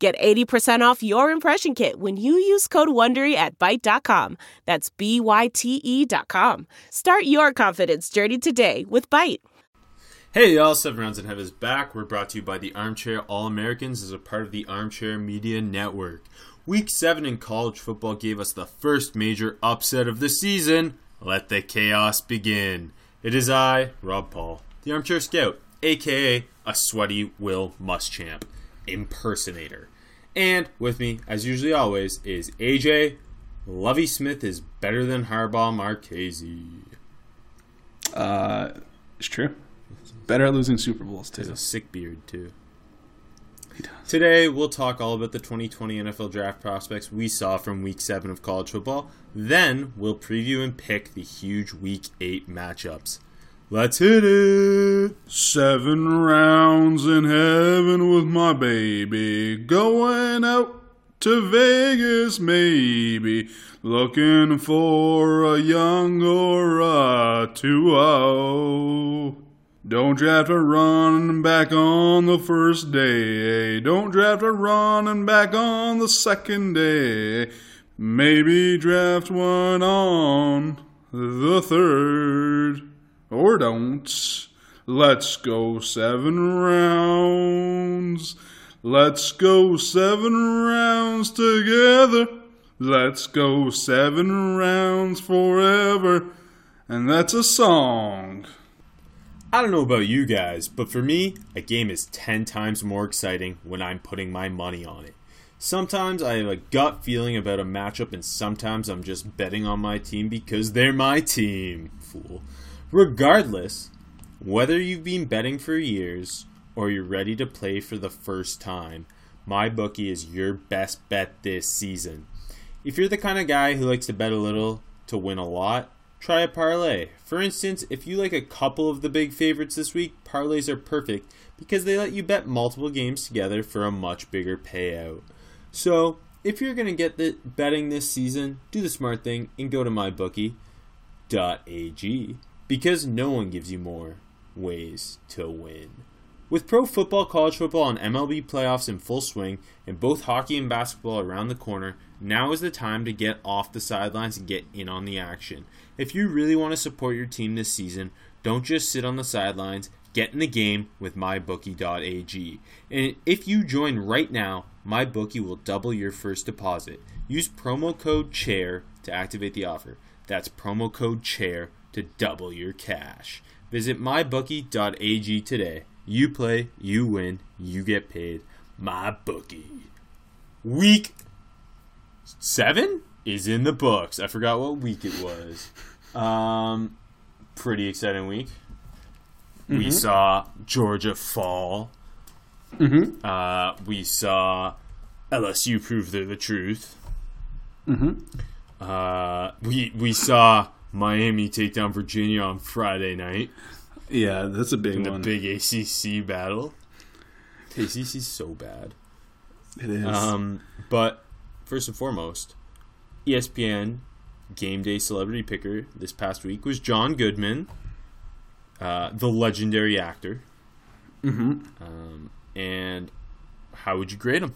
Get 80% off your impression kit when you use code WONDERY at Byte.com. That's B-Y-T-E dot com. Start your confidence journey today with Byte. Hey y'all, Seven Rounds in Heaven is back. We're brought to you by the Armchair All-Americans as a part of the Armchair Media Network. Week 7 in college football gave us the first major upset of the season. Let the chaos begin. It is I, Rob Paul, the Armchair Scout, aka a sweaty Will Muschamp impersonator. And with me, as usually always, is AJ. Lovie Smith is better than Harbaugh Marchese. Uh, it's true. Better at losing Super Bowls too. He has a sick beard too. He does. Today we'll talk all about the 2020 NFL draft prospects we saw from Week Seven of college football. Then we'll preview and pick the huge Week Eight matchups. Let's hit it. Seven rounds in heaven with my baby. Going out to Vegas, maybe. Looking for a young or a 2 Don't draft a running back on the first day. Don't draft a running back on the second day. Maybe draft one on the third or don't. Let's go seven rounds. Let's go seven rounds together. Let's go seven rounds forever. And that's a song. I don't know about you guys, but for me, a game is 10 times more exciting when I'm putting my money on it. Sometimes I have a gut feeling about a matchup, and sometimes I'm just betting on my team because they're my team. Fool. Regardless, whether you've been betting for years or you're ready to play for the first time, my bookie is your best bet this season. If you're the kind of guy who likes to bet a little to win a lot, try a parlay. For instance, if you like a couple of the big favorites this week, parlays are perfect because they let you bet multiple games together for a much bigger payout. So, if you're going to get the betting this season, do the smart thing and go to mybookie.ag because no one gives you more ways to win. With pro football, college football, and MLB playoffs in full swing, and both hockey and basketball around the corner, now is the time to get off the sidelines and get in on the action. If you really want to support your team this season, don't just sit on the sidelines, get in the game with mybookie.ag. And if you join right now, MyBookie will double your first deposit. Use promo code CHAIR to activate the offer. That's promo code CHAIR to double your cash. Visit mybookie.ag today. You play, you win, you get paid. MyBookie. Week 7 is in the books. I forgot what week it was. Um pretty exciting week. Mm-hmm. We saw Georgia fall. Mm-hmm. Uh, we saw LSU prove they're the truth. Mm-hmm. Uh, we we saw Miami take down Virginia on Friday night. Yeah, that's a big in one. the big ACC battle. ACC's so bad. It is. Um, but first and foremost, ESPN Game Day Celebrity Picker this past week was John Goodman, uh, the legendary actor. mm-hmm. Um, and how would you grade him?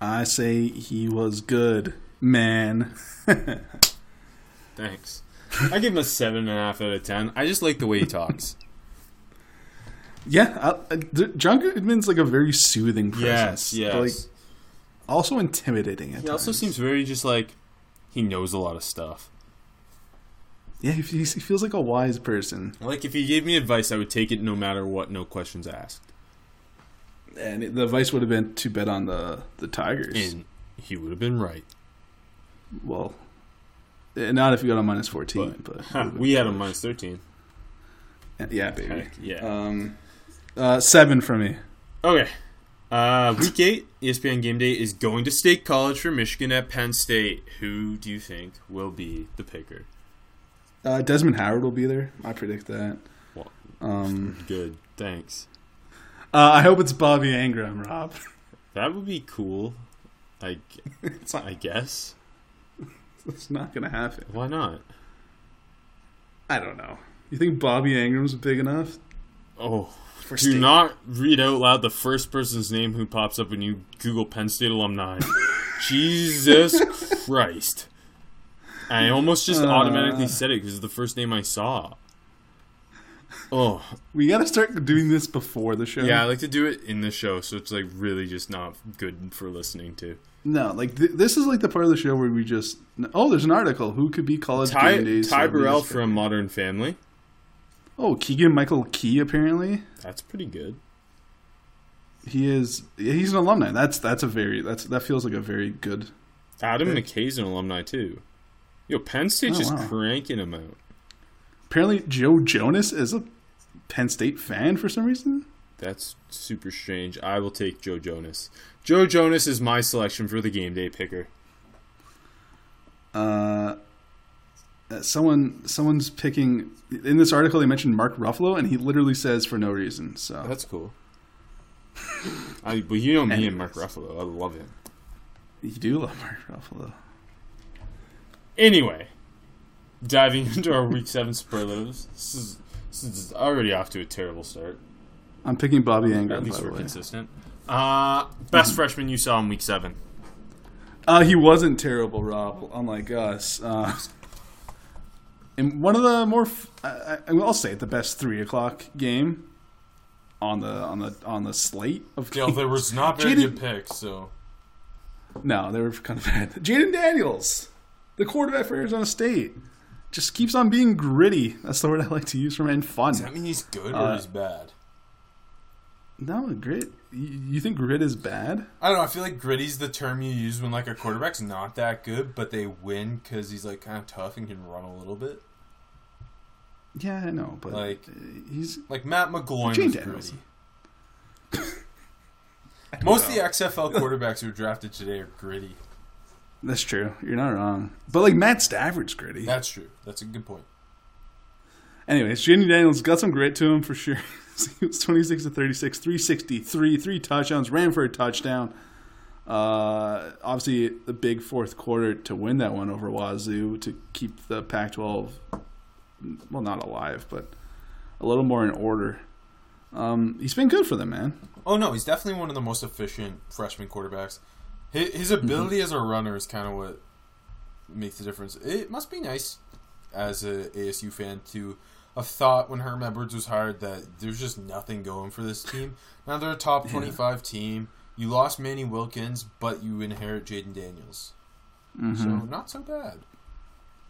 I say he was good, man. Thanks. I give him a seven and a half out of ten. I just like the way he talks. yeah, I, I, John Goodman's like a very soothing yes, presence. yes. but, like also intimidating. At he also seems very just like he knows a lot of stuff. Yeah, he, he feels like a wise person, Like if he gave me advice, I would take it no matter what, no questions asked. and the advice would have been to bet on the the Tigers. And he would have been right. well, not if you got a minus fourteen, But, but, huh, we had a minus thirteen. yeah, baby. Heck, yeah. Um, uh, seven for me. Okay. Uh, week eight, ESPN Game Day is going to State College for Michigan at Penn State. Who do you think will be the picker? Uh, Desmond Howard will be there. I predict that. Well, Um, good. Thanks. uh, I hope it's Bobby Ingram, Rob. That would be cool. I, g- it's, not, I guess. it's not going to happen. Why not? I don't know. You think Bobby Ingram's big enough Oh, for do State? not read out loud the first person's name who pops up when you Google Penn State alumni. Jesus Christ. I almost just Uh. automatically said it because it's the first name I saw. Oh, We got to start doing this before the show. yeah, I like to do it in the show, so it's like really just not good for listening to. No, like th- this is like the part of the show where we just oh, there's an article. Who could be college Ty, game days? Ty Burrell from Modern Family. Oh, Keegan Michael Key. Apparently, That's pretty good. he is. He's an alumni. That's that's a very that's that feels like a very good. Adam Okay. McKay's an alumni too. Yo, Penn State's Oh, just wow. cranking him out. Apparently, Joe Jonas is a Penn State fan for some reason. That's super strange. I will take Joe Jonas. Joe Jonas is my selection for the game day picker. Uh, uh, someone someone's picking in this article. They mentioned Mark Ruffalo, and he literally says for no reason. So That's cool. I, but you know me and Mark Ruffalo. I love him. you do love Mark Ruffalo. Anyway, diving into our week seven superlatives. This is, this is already off to a terrible start. I'm picking Bobby At Ingram. least we're way. consistent. Uh, best freshman you saw in week seven. Uh, he wasn't terrible, Rob. Unlike us. Uh, in one of the more, f- I, I, will say it, the best three o'clock game on the on the on the slate of Yeah, there was not very very good good picks, so No, they were kind of bad. Jayden Daniels, the quarterback for Arizona State, just keeps on being gritty. That's the word I like to use for him, and fun. does that mean he's good or Uh, he's bad? No, grit. You, think grit is bad? I don't know. I feel like gritty's the term you use when like a quarterback's not that good, but they win because he's like kind of tough and can run a little bit. Yeah, I know, but Like- uh, he's Like Matt McGloin Jane Daniels. gritty. Most of the XFL quarterbacks who drafted today are gritty. that's true. You're not wrong. But like Matt Stafford's gritty. That's true. That's a good point. Anyways, Jayden Daniels got some grit to him for sure. he was 26 to 36, 363, three touchdowns, ran for a touchdown. Uh, obviously, the big fourth quarter to win that one over Wazoo to keep the Pac 12, well, not alive, but a little more in order. Um, he's been good for them, man. Oh no, he's definitely one of the most efficient freshman quarterbacks. His, his ability as a runner is kind of what makes the difference. It must be nice as a ASU fan to have thought when Herm Edwards was hired that there's just nothing going for this team. Now they're a top twenty-five team. You lost Manny Wilkins, but you inherit Jayden Daniels, so not so bad.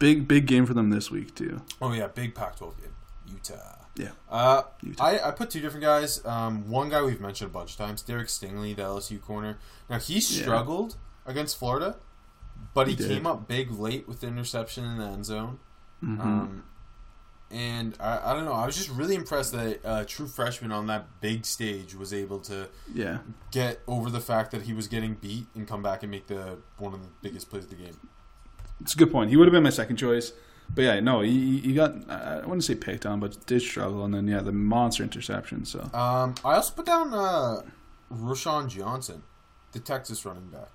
Big, big game for them this week, too. Oh yeah, big Pac-12 game, Utah. Yeah. Uh, Utah. I, I put two different guys. Um, one guy we've mentioned a bunch of times, Derek Stingley, the LSU corner. Now he struggled against Florida, but he, He came up big late with the interception in the end zone. Mm-hmm. Um, and I, I don't know. I was just really impressed that a true freshman on that big stage was able to Yeah. get over the fact that he was getting beat and come back and make the one of the biggest plays of the game. It's a good point. He would have been my second choice. But yeah, no, he, he got, I wouldn't say picked on, but did struggle. And then, yeah, the monster interception. So, Um, I also put down uh, Johnson, the Texas running back.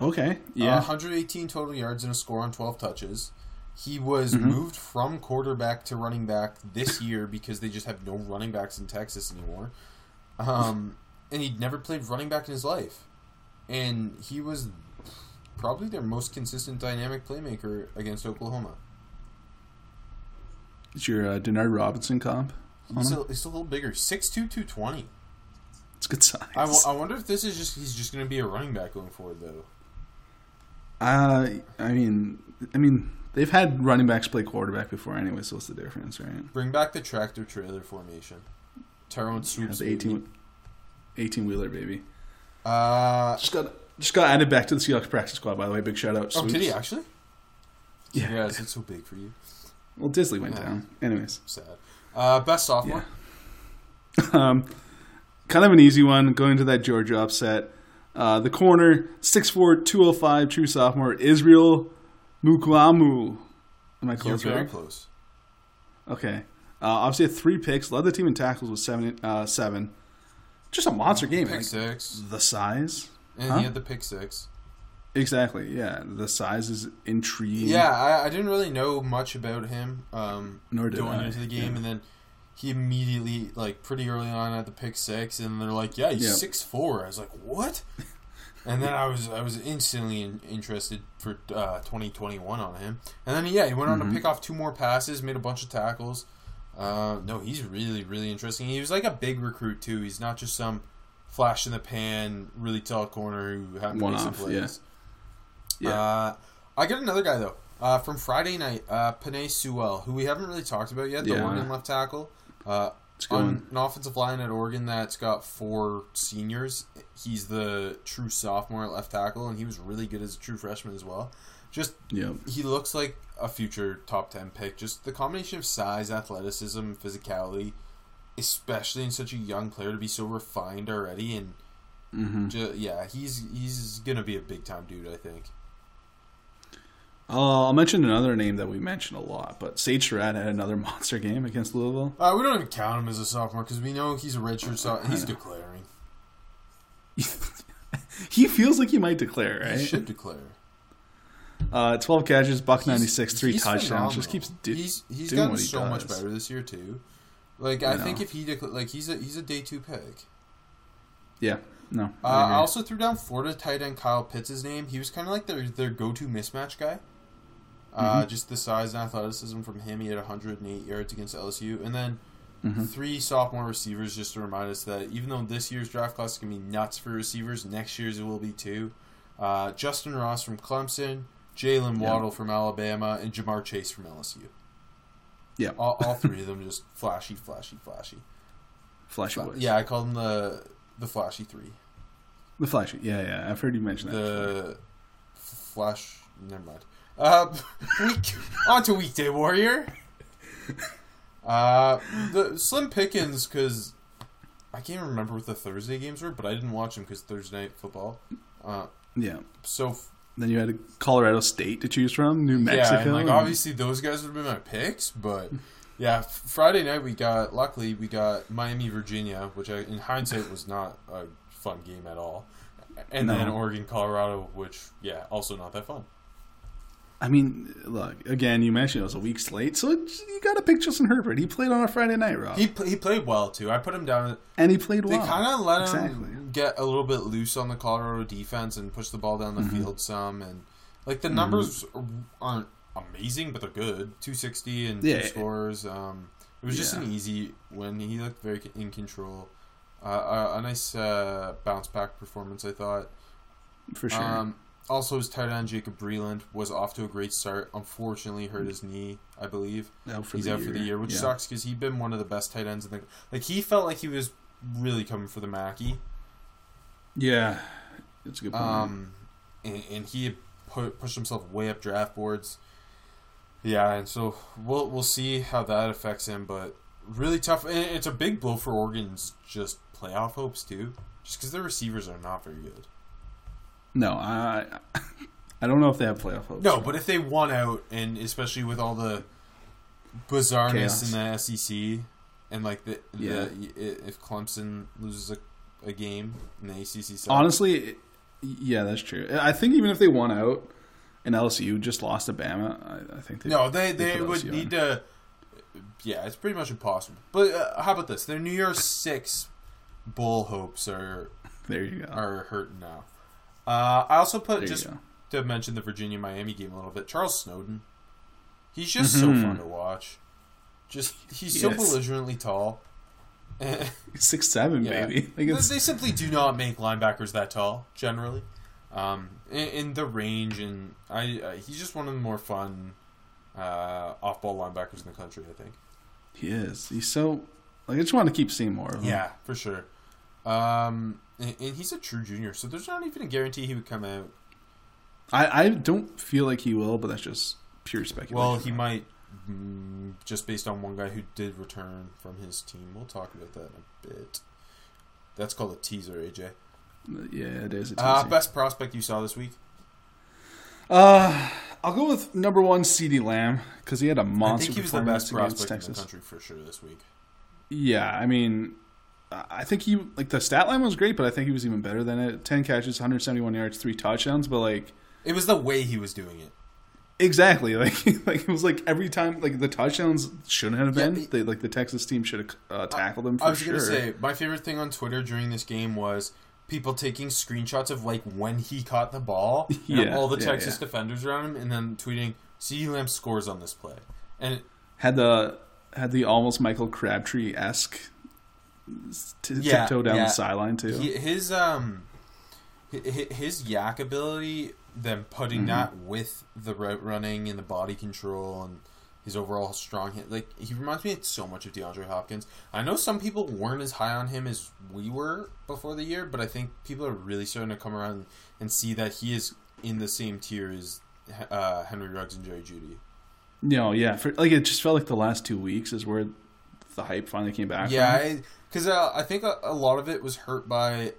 okay. Uh, Yeah. 118 total yards and a score on 12 touches. He was Mm-hmm. moved from quarterback to running back this year because they just have no running backs in Texas anymore. Um, and he'd never played running back in his life. And he was probably their most consistent dynamic playmaker against Oklahoma. It's your uh, Denard Robinson comp. He's, a, he's a little bigger. 6'2", 220. It's good size. I, w- I wonder if this is just he's just going to be a running back going forward though. Uh, I mean, I mean, they've had running backs play quarterback before anyway, so what's the difference, right? Bring back the tractor trailer formation. Tyrone Yeah, swoops. the 18, 18 wheeler baby. Uh, Just got just got added back to the Seahawks practice squad. By the way, big shout out. oh, Swoopes. did he actually? Yeah. Yeah, is it so big for you? Well, Dissly went Yeah. down. Anyways, Sad. Uh, best sophomore. um, kind of an easy one going to that Georgia upset. Uh, the corner, 6'4", 205, true sophomore, Israel Mukuamu. Am I close? You're very close. Okay. Uh, obviously, had three picks, led the team in tackles with seven. Uh, seven. Just a monster game. Pick Like, six, the size. and Huh? he had the pick six. Exactly. Yeah, the size is intriguing. Yeah, I, I didn't really know much about him um, Nor did going I, into the game, yeah. and then he immediately, like, pretty early on, had the pick six, and they're like, "Yeah, he's Yeah. six four. I was like, "What?" And then I was I was instantly in, interested for uh, 2021 on him, and then yeah, he went on Mm-hmm. to pick off two more passes, made a bunch of tackles. Uh, no, he's really really interesting. He was like a big recruit too. He's not just some flash in the pan, really tall corner who happened to make some plays. yeah. Yeah. Uh, I got another guy though. Uh, from Friday night, uh, Penei Sewell, who we haven't really talked about yet, the Yeah. Oregon left tackle. Uh, It's going. on an offensive line at Oregon that's got four seniors. He's the true sophomore at left tackle, and he was really good as a true freshman as well. Just Yep. he looks like a future top ten pick. Just the combination of size, athleticism, physicality, especially in such a young player to be so refined already, and Mm-hmm. ju- yeah, he's he's gonna be a big time dude. I think. Uh, I'll mention another name that we mentioned a lot, but Sage Surratt had another monster game against Louisville. Uh, we don't even count him as a sophomore because we know he's a redshirt. So he's declaring. he feels like he might declare, right? He should declare. Uh, 12 catches, buck 96, He's- three he's touchdowns. phenomenal. Just keeps do- he's he's doing gotten so much better this year too. Like I, I think if he decla- like he's a he's a day two pick. Yeah, no. Uh, I I also threw down Florida tight end Kyle Pitts' name. He was kind of like their their go to mismatch guy. Uh, Mm-hmm. just the size and athleticism from him. He had 108 yards against LSU, and then Mm-hmm. three sophomore receivers. Just to remind us that even though this year's draft class is gonna be nuts for receivers, next year's it will be too. Uh, Justyn Ross from Clemson, Jaylen Yeah. Waddle from Alabama, and Ja'Marr Chase from LSU. yeah, All, all three of them just flashy, flashy, flashy. flashy boys. Yeah, I call them the the flashy three. the flashy. Yeah, yeah. I've heard you mention that. The f- flash. Never mind. Uh, week on to weekday warrior. Uh, the Slim Pickens because I can't even remember what the Thursday games were, but I didn't watch them because Thursday night football. Uh, Yeah. so f- Then you had Colorado State to choose from, New Mexico. yeah, and like obviously those guys would have been my picks, but yeah, f- Friday night we got luckily we got Miami Virginia, which I, in hindsight was not a fun game at all, and No. then Oregon Colorado, which yeah, also not that fun. I mean, look again. You mentioned it was a week late, so you got to pick Justin Herbert. He played on a Friday night, Rob, He he played well too. I put him down. and he played They well. kind of let him get a little bit loose on the Colorado defense and push the ball down the Mm-hmm. field some, and like the numbers aren't amazing, but they're good. Two sixty and Yeah. two scores. Um, it was just Yeah. an easy win. He looked very in control. Uh, a, a nice uh, bounce back performance, I thought. for sure. Um, also, his tight end Jacob Breeland was off to a great start. Unfortunately, hurt his knee, I believe. out for He's out year. for the year, which Yeah. sucks because he'd been one of the best tight ends in the like. He felt like he was really coming for the Mackey, Yeah, it's a good point. um, and, and he had pu- pushed himself way up draft boards. Yeah, and so we'll we'll see how that affects him, but really tough. And it's a big blow for Oregon's just playoff hopes too, just because their receivers are not very good. No, I I don't know if they have playoff hopes. No, but if they won out, and especially with all the bizarreness Chaos. in the SEC, and like the, Yeah. the if Clemson loses a, a game in the ACC, side, honestly, yeah, that's true. I think even if they won out and LSU just lost to Bama, I, I think they no, they they put would need to. Yeah, it's pretty much impossible. But uh, how about this? Their New Year's Six bowl hopes are There you go. are hurting now. Uh, I also put There just to mention the Virginia Miami game a little bit. Charles Snowden, he's just so Mhm. fun to watch. Just he's so Yes. belligerently tall. Six seven, yeah. baby. Like they simply do not make linebackers that tall generally. Um, in, in the range, and I uh, he's just one of the more fun uh, off-ball linebackers in the country. I think. he is. He's so like I just want to keep seeing more of him. Yeah, for sure. Um, and, and he's a true junior, so there's not even a guarantee he would come out. I I don't feel like he will, but that's just pure speculation. Well, he might, mm, just based on one guy who did return from his team. We'll talk about that in a bit. That's called a teaser, AJ. Yeah, it is. It's Uh, best prospect you saw this week? Uh, I'll go with number one, CeeDee Lamb, because he had a I monster think he was the best against prospect in the country for sure this week. Yeah, I mean, I think he like the stat line was great, but I think he was even better than it. Ten catches, 171 yards, three touchdowns. But like, It was the way he was doing it. exactly, like like it was like every time like the touchdowns shouldn't have been. he- they, like the Texas team should have uh, tackled him for I was sure. gonna say my favorite thing on Twitter during this game was people taking screenshots of like when he caught the ball, and Yeah, all the yeah, Texas yeah. defenders around him, and then tweeting "CeeDee Lamb scores on this play," and had the had the almost Michael Crabtree esque t- Yeah, tiptoe down yeah. the sideline too. he, his um hi- hi- his YAC ability, then putting Mm-hmm. that with the route running and the body control and his overall strong hit, like he reminds me so much of DeAndre Hopkins. I know some people weren't as high on him as we were before the year, but I think people are really starting to come around and see that he is in the same tier as uh, Henry Ruggs and Jerry Jeudy. No, yeah, for, like it just felt like the last two weeks is where the hype finally came back. Yeah, from. Because uh, I think a, a lot of it was hurt by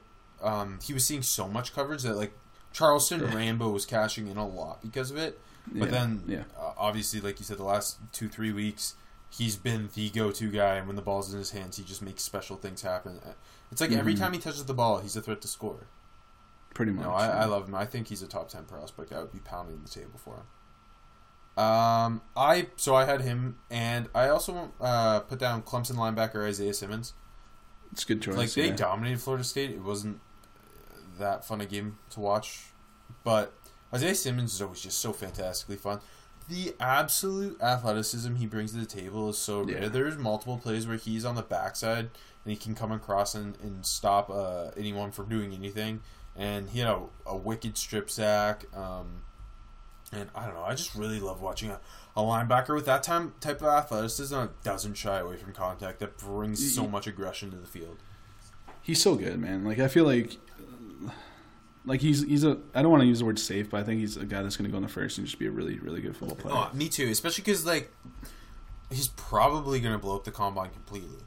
um, he was seeing so much coverage that like Charleston Rambo was cashing in a lot because of it. But Yeah, then, yeah. uh, obviously, like you said, the last two three weeks, he's been the go-to guy, and when the ball's in his hands, he just makes special things happen. Uh, It's like every Mm-hmm. time he touches the ball, he's a threat to score. pretty much. No, I, I love him. I think he's a top ten prospect. I would be pounding the table for him. Um, I so I had him, and I also uh, put down Clemson linebacker Isaiah Simmons. It's good choice. Like they yeah. dominated Florida State. It wasn't that fun a game to watch, but Isaiah Simmons is always just so fantastically fun. The absolute athleticism he brings to the table is so rare. There's multiple plays where he's on the backside and he can come across and, and stop uh, anyone from doing anything. And he had a, a wicked strip sack. Um, and I don't know. I just really love watching a, a linebacker with that time type of athleticism doesn't shy away from contact. That brings so much aggression to the field. He's so good, man. Like I feel like, like he's he's a. I don't want to use the word safe, but I think he's a guy that's going to go in the first and just be a really really good football player. Oh, me too. Especially because like he's probably going to blow up the combine completely.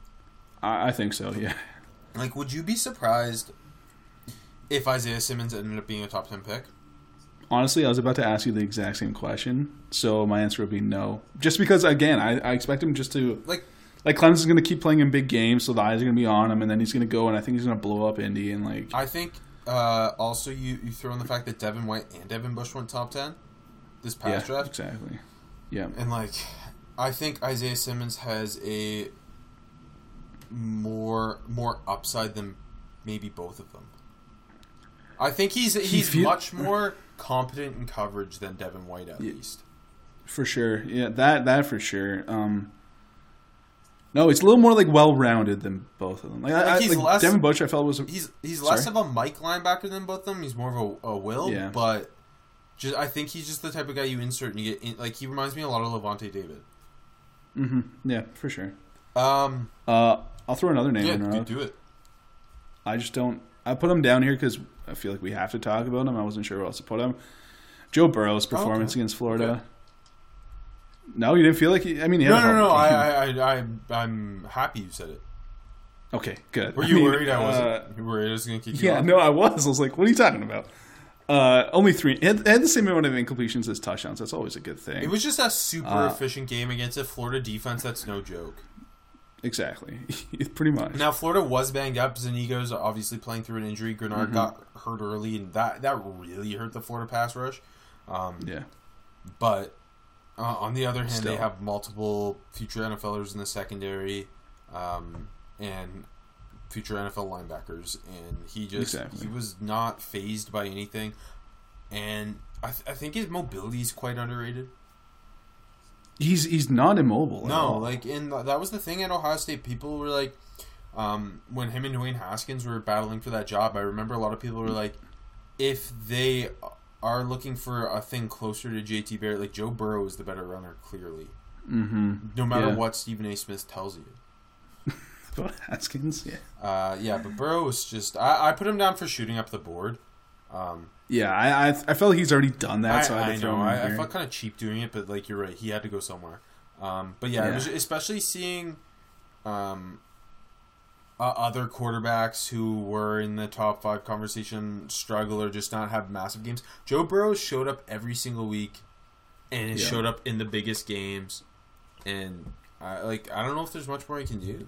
I, I think so. Yeah. Like, would you be surprised if Isaiah Simmons ended up being a top ten pick? Honestly, I was about to ask you the exact same question, so my answer would be no. Just because, again, I, I expect him just to Like, like Clemson's going to keep playing in big games, so the eyes are going to be on him, and then he's going to go, and I think he's going to blow up Indy, and like I think uh, also you you throw in the fact that Devin White and Devin Bush went top ten this yeah, past draft, exactly. Yeah, and like I think Isaiah Simmons has a more more upside than maybe both of them. I think he's he's feel- much more competent in coverage than Devin White at Yeah. least. for sure. Yeah, that that for sure. Um, no, it's a little more like well rounded than both of them. Like, I, he's like less- Devin Bush, I felt was He's he's less of a Mike linebacker than both of them. He's more of a, a Will, Yeah. but just I think he's just the type of guy you insert and you get in, like he reminds me a lot of Lavonte David. hmm yeah for sure. Um, Uh, I'll throw another name yeah, in. Rob. do it. I just don't. I put him down here because I feel like we have to talk about him. I wasn't sure where else to put him. Joe Burrow's performance okay. against Florida. Okay. No, you didn't feel like he. I mean, he No, no, no. I. I, I, I, I'm happy you said it. okay, good. Were I you mean, worried I wasn't? uh, you were worried I was going to kick you yeah, off? no, I was. I was like, what are you talking about? Uh, only three. It had, it had the same amount of incompletions as touchdowns. That's always a good thing. It was just a super Uh, efficient game against a Florida defense. That's no joke. Exactly, pretty much. Now Florida was banged up. Zuniga's obviously playing through an injury. Greenard Mm-hmm. got hurt early, and that that really hurt the Florida pass rush. Um, yeah, But uh, on the other hand, Still. they have multiple future NFLers in the secondary, um, and future NFL linebackers, and he just Exactly. he was not fazed by anything, and I, th- I think his mobility is quite underrated. He's he's not immobile. No, like and that was the thing at Ohio State. People were like, um, when him and Dwayne Haskins were battling for that job. I remember a lot of people were like, if they are looking for a thing closer to JT Barrett, like Joe Burrow is the better runner, clearly. mm-hmm. No matter Yeah. what Stephen A. Smith tells you. Haskins. Yeah, Uh, yeah, but Burrow is just. I, I put him down for shooting up the board. Um, yeah. I I, I felt like he's already done that. I, so I, had I to throw know. him I, I felt kind of cheap doing it, but like you're right, he had to go somewhere. Um, but yeah, Yeah. was, especially seeing, um, uh, other quarterbacks who were in the top five conversation struggle or just not have massive games. Joe Burrow showed up every single week, and it Yeah. showed up in the biggest games, and I like I don't know if there's much more he can do.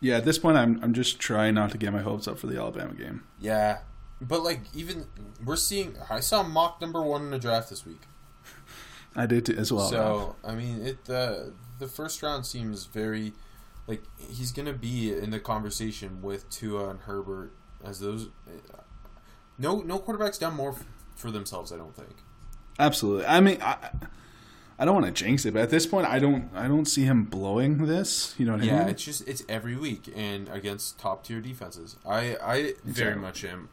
Yeah, at this point, I'm I'm just trying not to get my hopes up for the Alabama game. Yeah, but like even we're seeing. I saw mock number one in the draft this week. I did too, as well. So I mean, it the the first round seems very like he's gonna be in the conversation with Tua and Herbert as those. Uh, no, no quarterbacks done more f- for themselves. I don't think. Absolutely. I mean, I, I don't want to jinx it, but at this point, I don't I don't see him blowing this. You know what I mean? Yeah, it's just it's every week and against top tier defenses. I I very much am,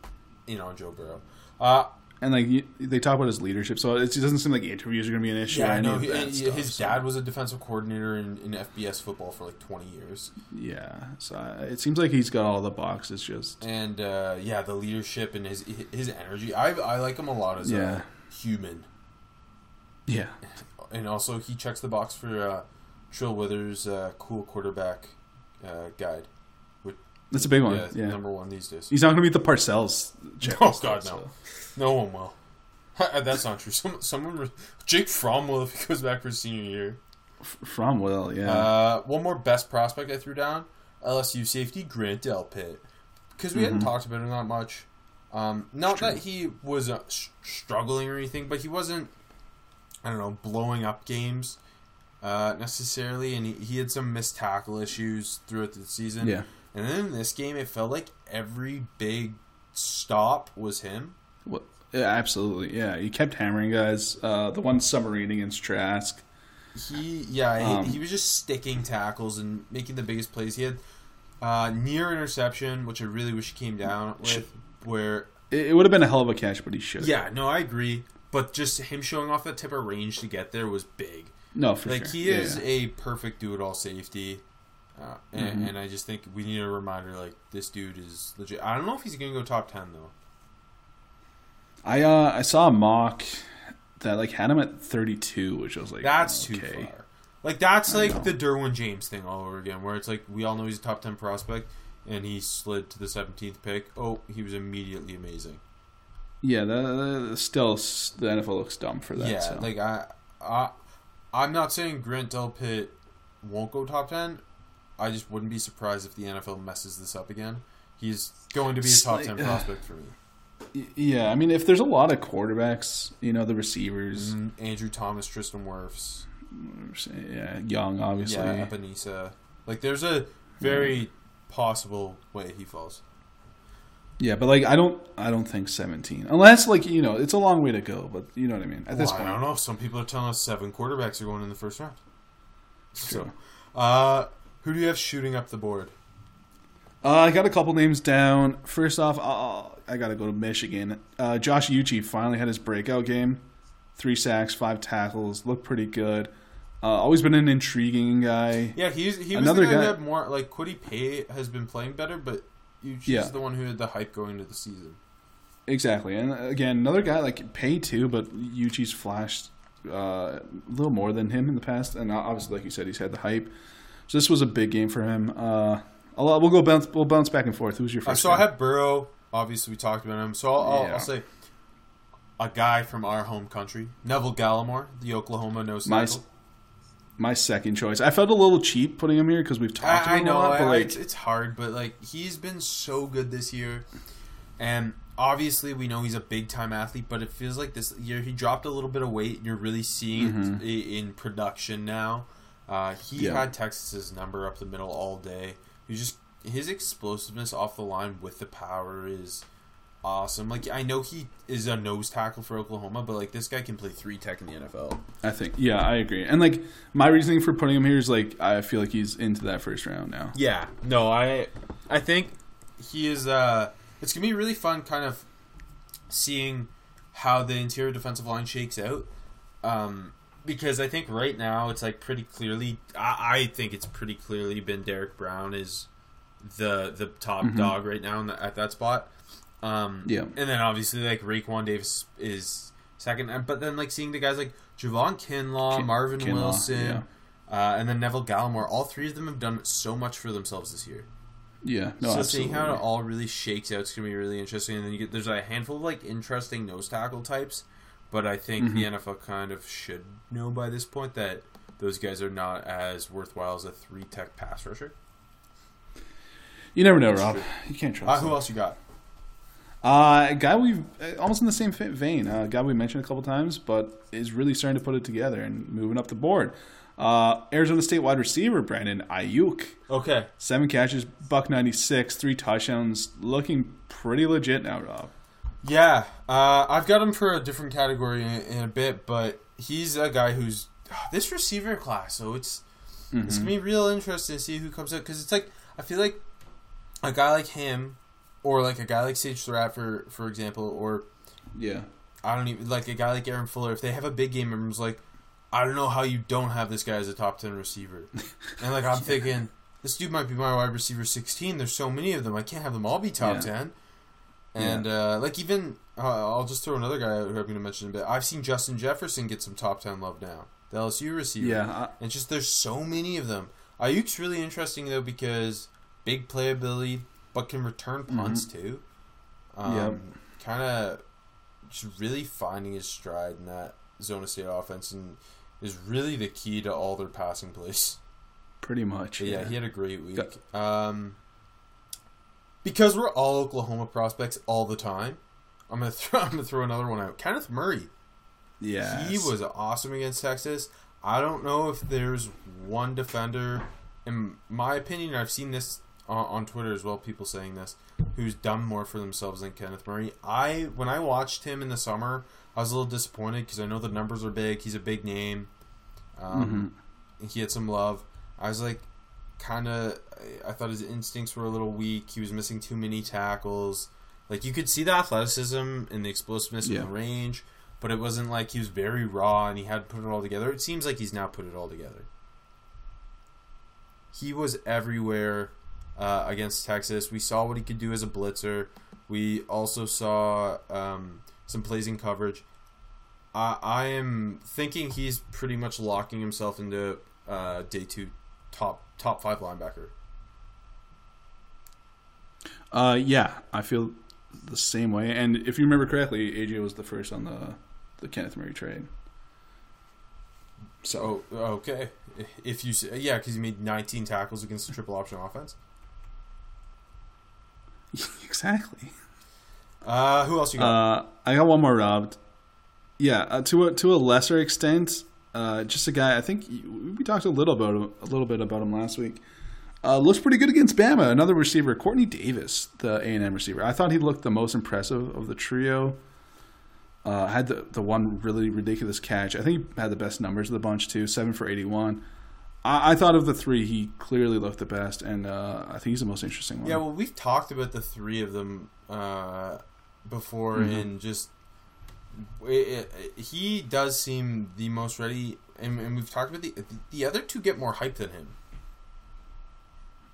you know, Joe Burrow. Uh, And like you, they talk about his leadership, so it doesn't seem like interviews are going to be an issue. yeah, I know. He, stuff, his so- dad was a defensive coordinator in, in FBS football for like twenty years. Yeah, so uh, it seems like he's got all the boxes. Just and uh, yeah, the leadership and his his energy. I I like him a lot as Yeah. a human, yeah, and also he checks the box for uh, Trill Withers' uh, cool quarterback uh, guide. That's a big one. Yeah, Yeah, number one these days. he's not going to beat the Parcells. Oh God, no, so. no one will. That's not true. Some someone Jake Fromm will if he goes back for senior year. F- From Will, yeah, Uh, one more best prospect I threw down: LSU safety Grant Delpit, because we hadn't talked about him that much. Um, not Mm-hmm. That he was uh, s- struggling or anything, but he wasn't. I don't know, blowing up games uh, necessarily, and he, he had some missed tackle issues throughout the season. yeah. And then in this game, it felt like every big stop was him. Well, yeah, absolutely. Yeah, he kept hammering guys. Uh, the one submarine against Trask. He yeah, Um, he, he was just sticking tackles and making the biggest plays. He had uh, near interception, which I really wish he came down with. Where It, it would have been a hell of a catch, but he should. yeah, no, I agree. But just him showing off that type of range to get there was big. no, for like sure. he Yeah, is yeah. a perfect do-it-all safety. Uh, and, Mm-hmm. and I just think we need a reminder, like this dude is legit. I don't know if he's gonna go top ten though. I uh, I saw a mock that like had him at 32, which I was like, That's okay. too far. Like that's like the Derwin James thing all over again, where it's like we all know he's a top ten prospect, and he slid to the seventeenth pick. Oh, he was immediately amazing. Yeah, the, the, still the NFL looks dumb for that. yeah, so. like I, I, I'm not saying Grant Delpit won't go top ten. I just wouldn't be surprised if the NFL messes this up again. He's going to be a top like, ten uh, prospect for me. Yeah, I mean, if there's a lot of quarterbacks, you know, the receivers, Mm, Andrew Thomas, Tristan Wirfs, yeah, Young, obviously. yeah, Ebenezer. Like there's a very possible way he falls. Yeah, but like I don't I don't think 17. Unless like, you know, it's a long way to go, but you know what I mean. At this Well, I don't know. Some people are telling us seven quarterbacks are going in the first round. So, Uh, who do you have shooting up the board? uh, I got a couple names down. First off, I'll, I got to go to Michigan. Uh, Josh Uche finally had his breakout game. 3 sacks, 5 tackles, looked pretty good. Uh, always been an intriguing guy. Yeah, he's he was Another the guy, guy- that more like Kwity Paye has been playing better, but Uche's Yeah. the one who had the hype going into the season. Exactly. And again, another guy like Paye too, but Uche's flashed uh, a little more than him in the past, and obviously, like you said, he's had the hype. So this was a big game for him. Uh, I'll, we'll go bounce. We'll bounce back and forth. Who's your Uh, first? so I have Burrow. Obviously, we talked about him. So I'll, I'll, Yeah. I'll say a guy from our home country, Neville Gallimore, the Oklahoma nose My- tackle. my second choice. I felt a little cheap putting him here because we've talked I, I know lot, but like, it's, it's hard, but like he's been so good this year, and obviously we know he's a big time athlete. But it feels like this year he dropped a little bit of weight, and you're really seeing it in production now. Uh, he. Yeah. had Texas's number up the middle all day. He just his explosiveness off the line with the power is awesome. Like I know he is a nose tackle for Oklahoma, but like this guy can play three tech in the NFL. I think yeah, I agree. And like my reasoning for putting him here is like I feel like he's into that first round now. Yeah, no, I I think he is. Uh, it's gonna be really fun, kind of seeing how the interior defensive line shakes out. Um, because I think right now it's like pretty clearly. I, I think it's pretty clearly been Derrick Brown is the the top dog right now in the, at that spot. Um, Yeah. and then obviously like Raekwon Davis is second, but then like seeing the guys like Javon Kinlaw, Kin- Marvin Kinlaw, Wilson, yeah. uh, and then Neville Gallimore. All three of them have done so much for themselves this year. Yeah, no, so absolutely. seeing how it all really shakes out is gonna be really interesting. And then you get there's a handful of like interesting nose tackle types, but I think Mm-hmm. the NFL kind of should know by this point that those guys are not as worthwhile as a three tech pass rusher. you never know, Rob. You can't trust. Uh, them. who else you got? Uh, a guy we've uh, almost in the same vein. Uh, a guy we mentioned a couple times, but is really starting to put it together and moving up the board. Uh, Arizona State wide receiver Brandon Aiyuk, Okay, seven catches, buck ninety six, three touchdowns, looking pretty legit now, Rob. Yeah, uh, I've got him for a different category in, in a bit, but he's a guy who's this receiver class. So it's it's gonna be real interesting to see who comes out because it's like I feel like a guy like him, or like a guy like Sage Surratt for for example, or Yeah, I don't even like a guy like Aaron Fuller. If they have a big game, everyone's like, I don't know how you don't have this guy as a top ten receiver. and like I'm thinking, this dude might be my wide receiver sixteen. There's so many of them. I can't have them all be top Yeah. ten. And uh, like even uh, I'll just throw another guy out who I'm going to mention a bit. I've seen Justin Jefferson get some top ten love now. The LSU receiver. yeah. I, And just there's so many of them. Aiyuk's really interesting though because big playability, but can return punts too. Um, Yep. Kind of just really finding his stride in that zone of state offense and is really the key to all their passing plays. pretty much. Yeah, Yeah, he had a great week. Got- Um, because we're all Oklahoma prospects all the time. I'm gonna throw I'm gonna throw another one out. Kenneth Murray. yeah. He was awesome against Texas. I don't know if there's one defender, in my opinion, I've seen this on, on Twitter as well, people saying this, who's done more for themselves than Kenneth Murray. I when I watched him in the summer, I was a little disappointed because I know the numbers are big. He's a big name. Um, He had some love. I was like, kind of. I thought his instincts were a little weak. He was missing too many tackles. Like you could see the athleticism and the explosiveness Yeah. and the range, but it wasn't like he was very raw and he had to put it all together. It seems like he's now put it all together. He was everywhere uh, against Texas. We saw what he could do as a blitzer. We also saw um, some plays in coverage. I, I am thinking he's pretty much locking himself into uh, day two top top five linebacker. Uh, yeah, I feel the same way. And if you remember correctly, AJ was the first on the the Kenneth Murray trade. So Oh, okay. If you yeah, because you made 19 tackles against the triple option offense. exactly. Uh, who else you got? Uh, I got one more, Rob. Yeah, uh, to a to a lesser extent, uh, just a guy. I think we talked a little about him, a little bit about him last week. Uh, looks pretty good against Bama. Another receiver, Quartney Davis, the A and M receiver. I thought he looked the most impressive of the trio. Uh, had the the one really ridiculous catch. I think he had the best numbers of the bunch too, seven for eighty one. I, I thought of the three, he clearly looked the best, and uh, I think he's the most interesting one. yeah, well, we've talked about the three of them uh, before, Mm-hmm. and just it, it, he does seem the most ready. And, and we've talked about the the other two get more hype than him.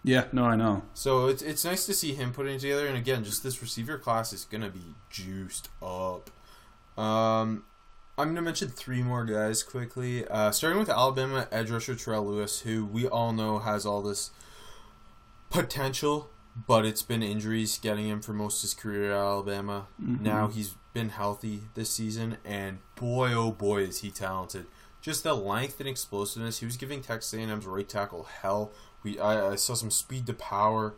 yeah, no, I know. So it's it's nice to see him putting it together. And again, just this receiver class is gonna be juiced up. Um, I'm gonna mention three more guys quickly. Uh, starting with Alabama edge rusher Terrell Lewis, who we all know has all this potential, but it's been injuries getting him for most of his career at Alabama. Now he's been healthy this season, and boy, oh boy, is he talented! Just the length and explosiveness. He was giving Texas A&M's right tackle hell. We I, I saw some speed to power.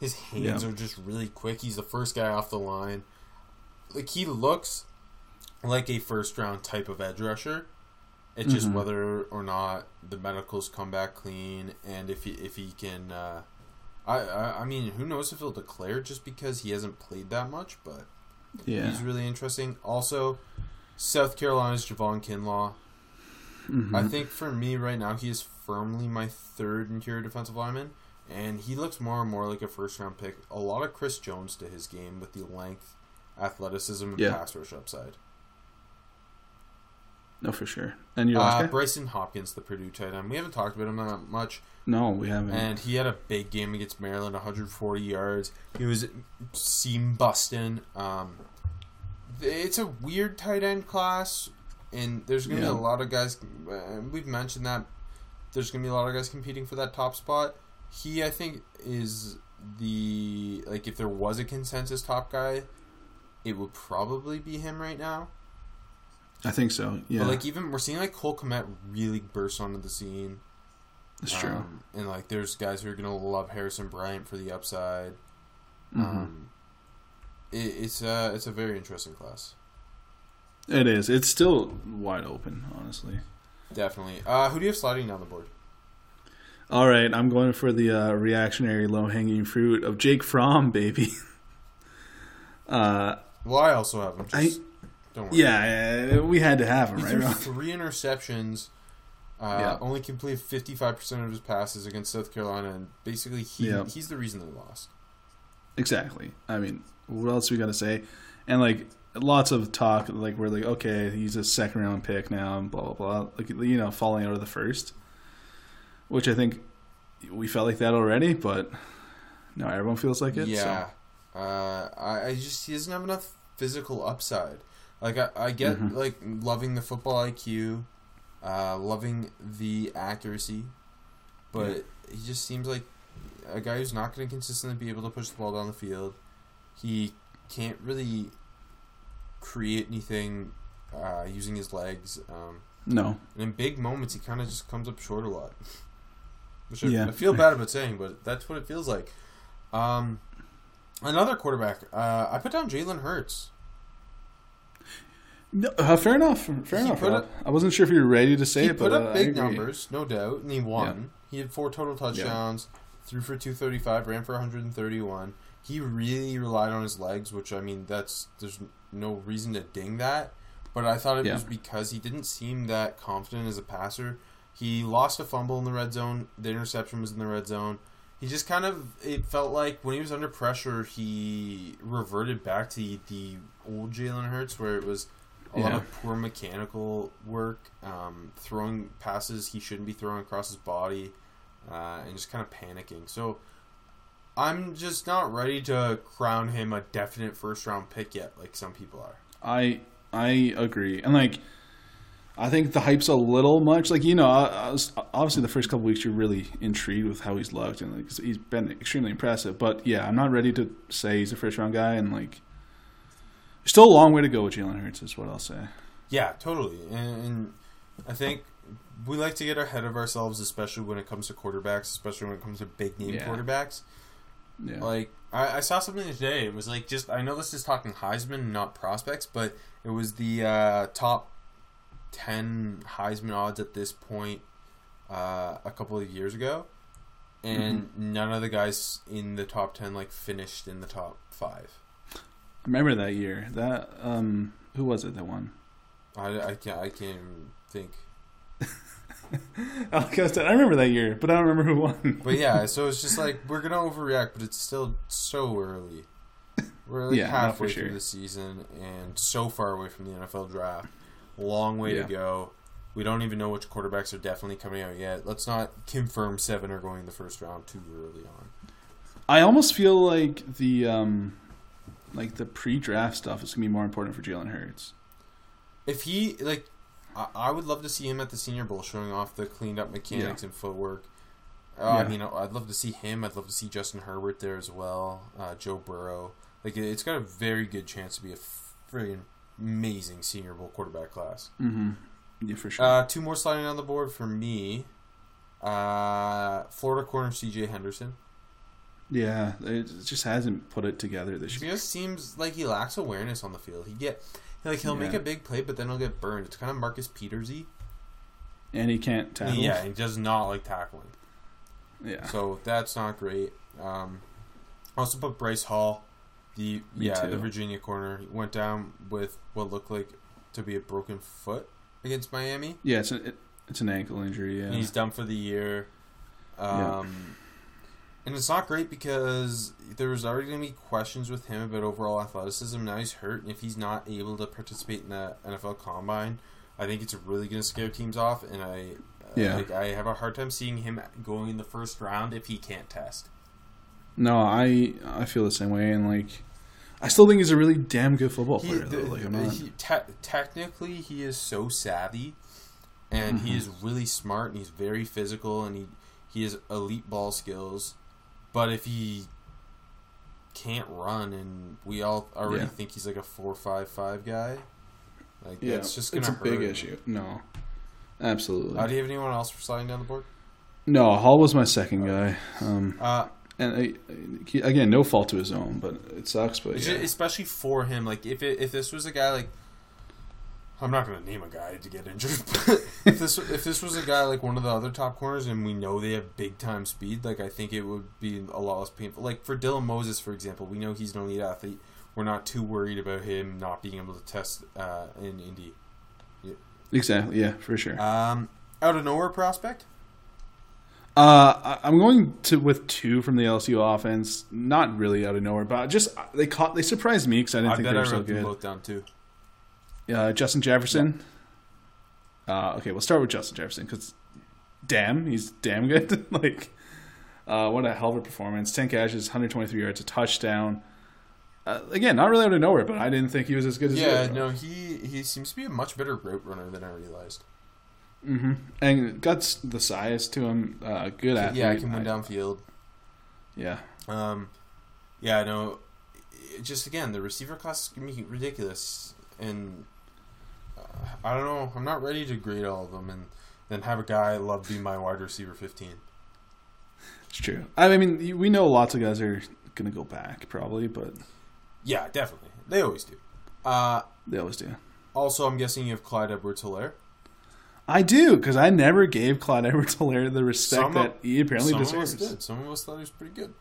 His hands Yeah. are just really quick. He's the first guy off the line. Like he looks like a first round type of edge rusher. It's just whether or not the medicals come back clean, and if he if he can. Uh, I, I I mean, who knows if he'll declare just because he hasn't played that much, but Yeah, he's really interesting. Also, South Carolina's Javon Kinlaw. Mm-hmm. I think for me right now, he is firmly my third interior defensive lineman, and he looks more and more like a first round pick. A lot of Chris Jones to his game with the length, athleticism, and Yeah. pass rush upside. No, for sure. And your last Uh, guy? Brycen Hopkins, the Purdue tight end. We haven't talked about him that much, No, we haven't. and he had a big game against Maryland, 140 yards. He was seam busting. Um, it's a weird tight end class, and there's going to Yeah. be a lot of guys. Uh, we've mentioned that there's going to be a lot of guys competing for that top spot. He, I think, is the like if there was a consensus top guy, it would probably be him right now. I think so. Yeah, But like even we're seeing like Cole Kmet really burst onto the scene. that's true. Um, and like there's guys who are gonna love Harrison Bryant for the upside. Mm-hmm. Um, it, it's a it's a very interesting class. it is. It's still wide open, honestly. Definitely. Uh, who do you have sliding down the board? All right, I'm going for the uh, reactionary low hanging fruit of Jake Fromm, baby. uh, Well, I also have him. Just, don't worry. yeah, uh, we had to have him, He right? threw three interceptions. Uh, Yeah. Only completed fifty five percent of his passes against South Carolina, and basically he Yeah. he's the reason they lost. Exactly. I mean, what else we got to say? And like lots of talk, like we're like, okay, he's a second round pick now, and blah blah blah. Like you know, falling out of the first, which I think we felt like that already, but now everyone feels like it. Yeah, uh, I, I just he doesn't have enough physical upside. Like I, I get Mm-hmm. like loving the football IQ, uh, loving the accuracy, but he just seems like a guy who's not going to consistently be able to push the ball down the field. He can't really create anything uh, using his legs. Um, no, and in big moments, he kind of just comes up short a lot. Which I, Yeah. I feel bad about saying, but that's what it feels like. Um, another quarterback. Uh, I put down Jalen Hurts. No uh, fair enough. Fair He enough. up- I wasn't sure if you were ready to say he it, put but up uh, big numbers, no doubt, and he won. He had four total touchdowns, threw for 235, ran for 131. He really relied on his legs, which, I mean, that's there's no reason to ding that. But I thought it Yeah. was because he didn't seem that confident as a passer. He lost a fumble in the red zone. The interception was in the red zone. He just kind of it felt like when he was under pressure, he reverted back to the old Jalen Hurts, where it was a lot of poor mechanical work, um, throwing passes he shouldn't be throwing across his body, uh, and just kind of panicking. So I'm just not ready to crown him a definite first round pick yet, like some people are. I I agree, and like I think the hype's a little much. Like you know, I, I was, obviously the first couple weeks you're really intrigued with how he's looked, and like, he's been extremely impressive. But yeah, I'm not ready to say he's a first round guy, and like still a long way to go with Jalen Hurts. Is what I'll say. Yeah, totally. And, and I think we like to get ahead of ourselves, especially when it comes to quarterbacks, especially when it comes to big name Yeah. quarterbacks. Yeah, Like I, I saw something today. It was like just I know this is talking Heisman, not prospects, but it was the uh, top ten Heisman odds at this point uh, a couple of years ago, and none of the guys in the top ten like finished in the top five. Remember that year. That um, who was it that won? I, I can't I can't even think. I remember that year, but I don't remember who won. But yeah, so it's just like we're gonna overreact, but it's still so early. We're like Yeah, halfway sure. through the season and so far away from the NFL draft. Long way Yeah. to go. We don't even know which quarterbacks are definitely coming out yet. Let's not confirm seven are going in the first round too early on. I almost feel like the um, like the pre-draft stuff is gonna be more important for Jalen Hurts. If he like, I, I would love to see him at the Senior Bowl showing off the cleaned up mechanics and footwork. Uh, I mean, I'd love to see him. I'd love to see Justin Herbert there as well. Uh, Joe Burrow. Like, it's got a very good chance to be a friggin' amazing Senior Bowl quarterback class. Mm-hmm. Yeah, for sure. Uh, two more sliding on the board for me. Uh, Florida corner C.J. Henderson. Yeah, it just hasn't put it together this He year. just seems like he lacks awareness on the field. He get like he'll make a big play, but then he'll get burned. It's kind of Marcus Petersy. and he can't tackle. Yeah, he does not like tackling. yeah. So that's not great. Um, also put Bryce Hall, the Me yeah too. the Virginia corner He went down with what looked like to be a broken foot against Miami. Yeah, it's a, it, it's an ankle injury. Yeah, And he's done for the year. Um, And it's not great because there was already going to be questions with him about overall athleticism. Now he's hurt, and if he's not able to participate in the NFL Combine, I think it's really going to scare teams off. And I, Yeah. like, I have a hard time seeing him going in the first round if he can't test. no, I I feel the same way, and like I still think he's a really damn good football He, player. though. Like I'm not. he- te- technically, he is so savvy, and he Mm-hmm. is really smart, and he's very physical, and he he has elite ball skills. But if he can't run, and we all already Yeah. think he's like a four five five guy. Like Yeah, it's just gonna it's a hurt. big issue. No, absolutely. Uh, do you have anyone else for sliding down the board? no, Hall was my second guy. Um, Uh, and I, again, no fault to his own, but it sucks. But yeah. especially for him. Like if it, if this was a guy like I'm not going to name a guy to get injured, if this if this was a guy like one of the other top corners and we know they have big time speed, like I think it would be a lot less painful. Like for Dylan Moses, for example, we know he's an elite athlete. We're not too worried about him not being able to test uh, in Indy. exactly, yeah, for sure. Um, out of nowhere prospect. Uh, I- I'm going to with two from the LSU offense. Not really out of nowhere, but just they caught they surprised me because I didn't I think they I were so good. both down too. Uh, Justin Jefferson. Uh, okay, we'll start with Justin Jefferson because, damn, he's damn good. like, uh, what a hell of a performance! Ten catches, 123 yards, a touchdown. Uh, again, not really out of nowhere, but I didn't think he was as good as Yeah, no, he he seems to be a much better route runner than I realized. hmm and got the size to him. Uh, good athlete. Yeah, I can win downfield. Yeah, Um, yeah, no. Just again, the receiver class is gonna be ridiculous, and I don't know. I'm not ready to grade all of them, and then have a guy I love be my wide receiver 15. it's true. I mean, we know lots of guys are gonna go back probably, but Yeah, definitely. They always do. Uh, they always do. also, I'm guessing you have Clyde Edwards-Helaire. I do because I never gave Clyde Edwards-Helaire the respect Some of- that he apparently Some of us deserves. did. Some of us thought he was pretty good.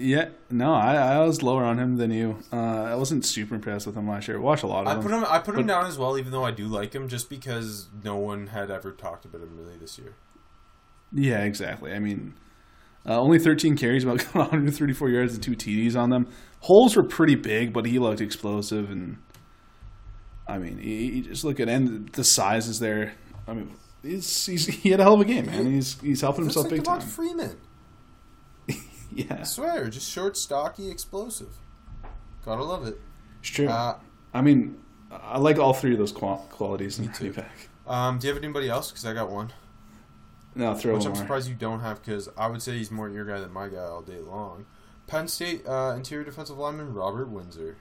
Yeah, no, I, I was lower on him than you. Uh, I wasn't super impressed with him last year. I watched a lot of I of put him. I put him down as well, even though I do like him, just because no one had ever talked about him really this year. Yeah, exactly. I mean, uh, only 13 carries, about 134 yards and two TDs on them. Holes were pretty big, but he looked explosive, and I mean, he, he just look at and the size is there. I mean, he's, he's he had a hell of a game, man. He's he's helping himself like big Devonta time. Freeman. Yeah, I swear, just short, stocky, explosive. Gotta love it. it's true. Uh, I mean, I like all three of those qualities in Me too. running um, do you have anybody else? Because I got one, No, throw which one I'm more. surprised you don't have. Because I would say he's more your guy than my guy all day long. Penn State uh, interior defensive lineman Robert Windsor.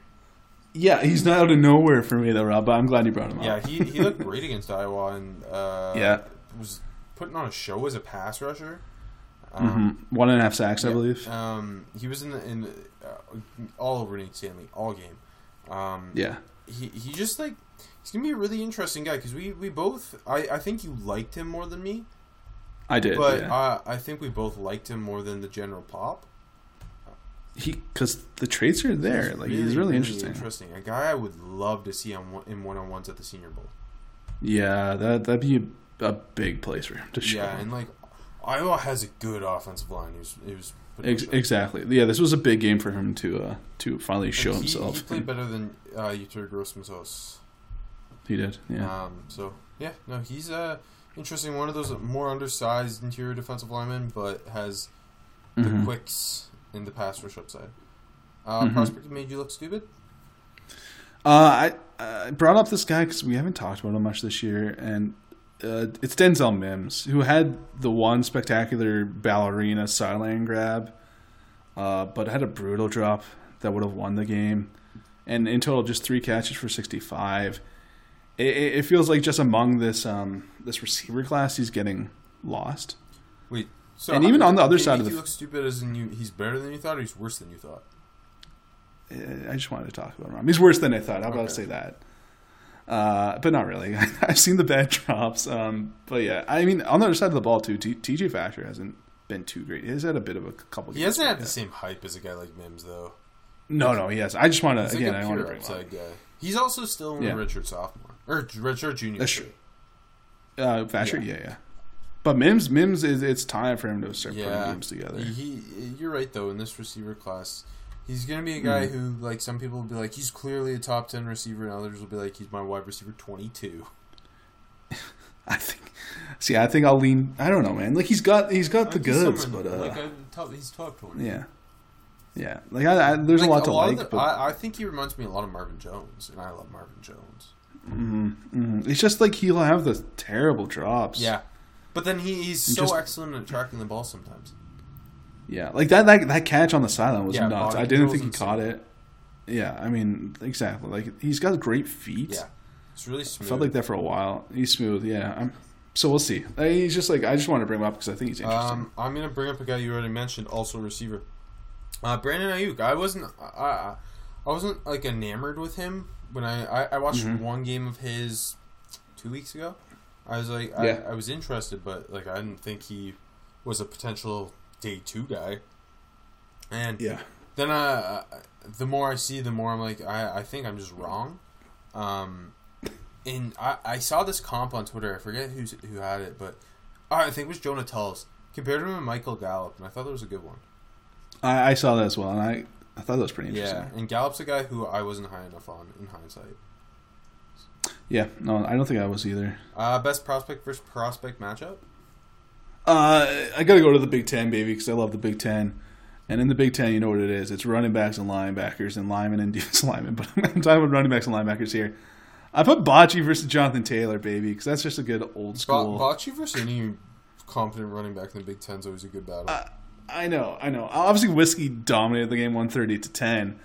Yeah, he's not out of nowhere for me though, Rob. But I'm glad you brought him up. Yeah, he, he looked great against Iowa and uh, Yeah. was putting on a show as a pass rusher. Um, One and a half sacks, I believe. Um, he was in the, in uh, all over Nate Stanley all game. Um, yeah. he he just like he's gonna be a really interesting guy because we we both I I think you liked him more than me, I did. but yeah. uh, I think we both liked him more than the general pop. he because the traits are there. like he's really, interesting. Interesting, a guy I would love to see on in one on ones at the Senior Bowl. Yeah, that that'd be a, a big place for him to show. Yeah, and like Iowa has a good offensive line. He was he was Ex- exactly. Yeah, this was a big game for him to uh, to finally show he, himself. He played better than uh, Gross-Matos. He did. Yeah. Um, so yeah, no, he's uh interesting. One of those more undersized interior defensive linemen, but has the Mhm. quicks in the pass rush upside. Uh, Mhm. Prospect made you look stupid. Uh, I I brought up this guy because we haven't talked about him much this year, and uh, it's Denzel Mims who had the one spectacular ballerina sideline grab, uh, but had a brutal drop that would have won the game, and in total just three catches for sixty five. It, it feels like just among this um this receiver class, he's getting lost. Wait, so And even on the other side of the you look stupid as in you, he's better than you thought, or he's worse than you thought. Uh, I just wanted to talk about him. He's worse than I thought. How about I say that? Uh, but not really. I've seen the bad drops. Um, but yeah, I mean, on the other side of the ball too, T- TJ Fasher hasn't been too great. He's had a bit of a couple. He games hasn't had yeah. the same hype as a guy like Mims, though. No, no, he has. I just want to like again. a I want to bring upside guy. He's also still in Yeah. redshirt sophomore or redshirt junior. That's true. Uh, Fasher, yeah. yeah, But Mims, Mims is it's time for him to start putting games together. He, you're right though. In this receiver class, he's gonna be a guy Hmm. who, like, some people will be like, he's clearly a top ten receiver, and others will be like, he's my wide receiver twenty two. I think. See, I think I'll lean. I don't know, man. Like he's got he's got the goods, but uh, like top, he's top twenty. yeah, yeah. Like I, I there's Like, a lot to of like, the- but I, I think he reminds me a lot of Marvin Jones, and I love Marvin Jones. Mm-hmm. It's just like he'll have the terrible drops. Yeah, but then he, he's And so just- excellent at tracking the ball sometimes. Yeah, like that that, that catch on the sideline was Yeah, nuts. I didn't think he caught it. Yeah, I mean, exactly. Like he's got great feet. Yeah, it's really smooth. felt like that for a while. He's smooth. Yeah. I'm, so we'll see. Uh, He's just like I just wanted to bring him up because I think he's interesting. Um, I'm gonna bring up a guy you already mentioned, also a receiver. Uh, Brandon Aiyuk. I wasn't. I, I, I wasn't like enamored with him when I I, I watched Mm-hmm. one game of his two weeks ago. I was like, Yeah. I, I was interested, but like I didn't think he was a potential day two guy. And yeah. then uh, the more I see, the more I'm like, I, I think I'm just wrong. Um, and I, I saw this comp on Twitter. I forget who's, who had it, but uh, I think it was Jonah Tullis. Compared him to Michael Gallup, and I thought that was a good one. I, I saw that as well, and I I thought that was pretty interesting. Yeah, and Gallup's a guy who I wasn't high enough on in hindsight. Yeah. No, I don't think I was either. Uh, best prospect versus prospect matchup. Uh, I got to go to the Big Ten, baby, because I love the Big Ten. And in the Big Ten, you know what it is. It's running backs and linebackers and linemen and defensive linemen. But I'm talking about running backs and linebackers here. I put Bachie versus Jonathan Taylor, baby, because that's just a good old school. Bachie versus any competent running back in the Big Ten is always a good battle. I know, I know. Obviously, Whiskey dominated the game 130 to 10.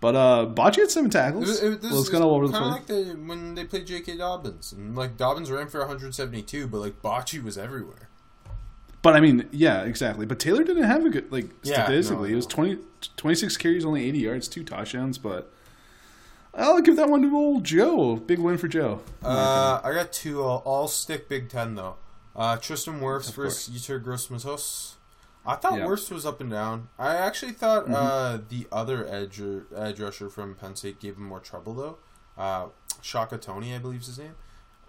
But uh, Bachie had seven tackles. was, it, this well, it's kind of all over the place. like the, when they played J.K. Dobbins, and like Dobbins ran for 172, but like Bachie was everywhere. But I mean, yeah, exactly. But Taylor didn't have a good like Yeah, statistically. no, It was no. 20, 26 carries, only eighty yards, two touchdowns. But I'll give that one to old Joe. Big win for Joe. Uh, I got two. I'll, I'll stick Big Ten though. Uh, Tristan Wirfs Of versus Yetur Gross-Matos. I thought Yeah. Wirfs was up and down. I actually thought uh, the other edge edge rusher from Penn State gave him more trouble though. Uh, Shaka Toney, I believe is his name.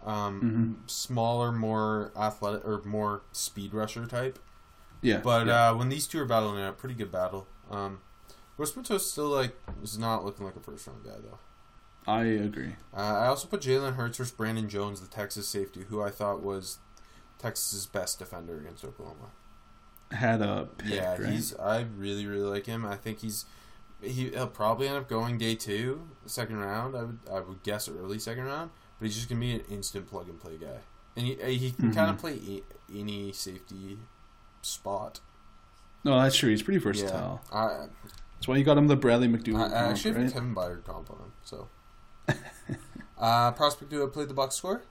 Um, Smaller, more athletic or more speed rusher type. yeah, But yeah. uh, when these two are battling it out, pretty good battle. Um, Gross-Matos still like is not looking like a first round guy though. I agree. Uh, I also put Jalen Hurts versus Brandon Jones, the Texas safety, who I thought was Texas's best defender against Oklahoma. Had a pick, yeah, right? he's. I really, really like him. I think he's. He, he'll probably end up going day two, second round. I would, I would guess early second round, but he's just gonna be an instant plug and play guy, and he, he can Mhm. kind of play e- any safety spot. no, that's true. He's pretty versatile. Yeah, I, That's why you got him the Bradley I, McDougal. I comp, actually have right? a Kevin Byard comp on him. So, uh, prospect who played the box score.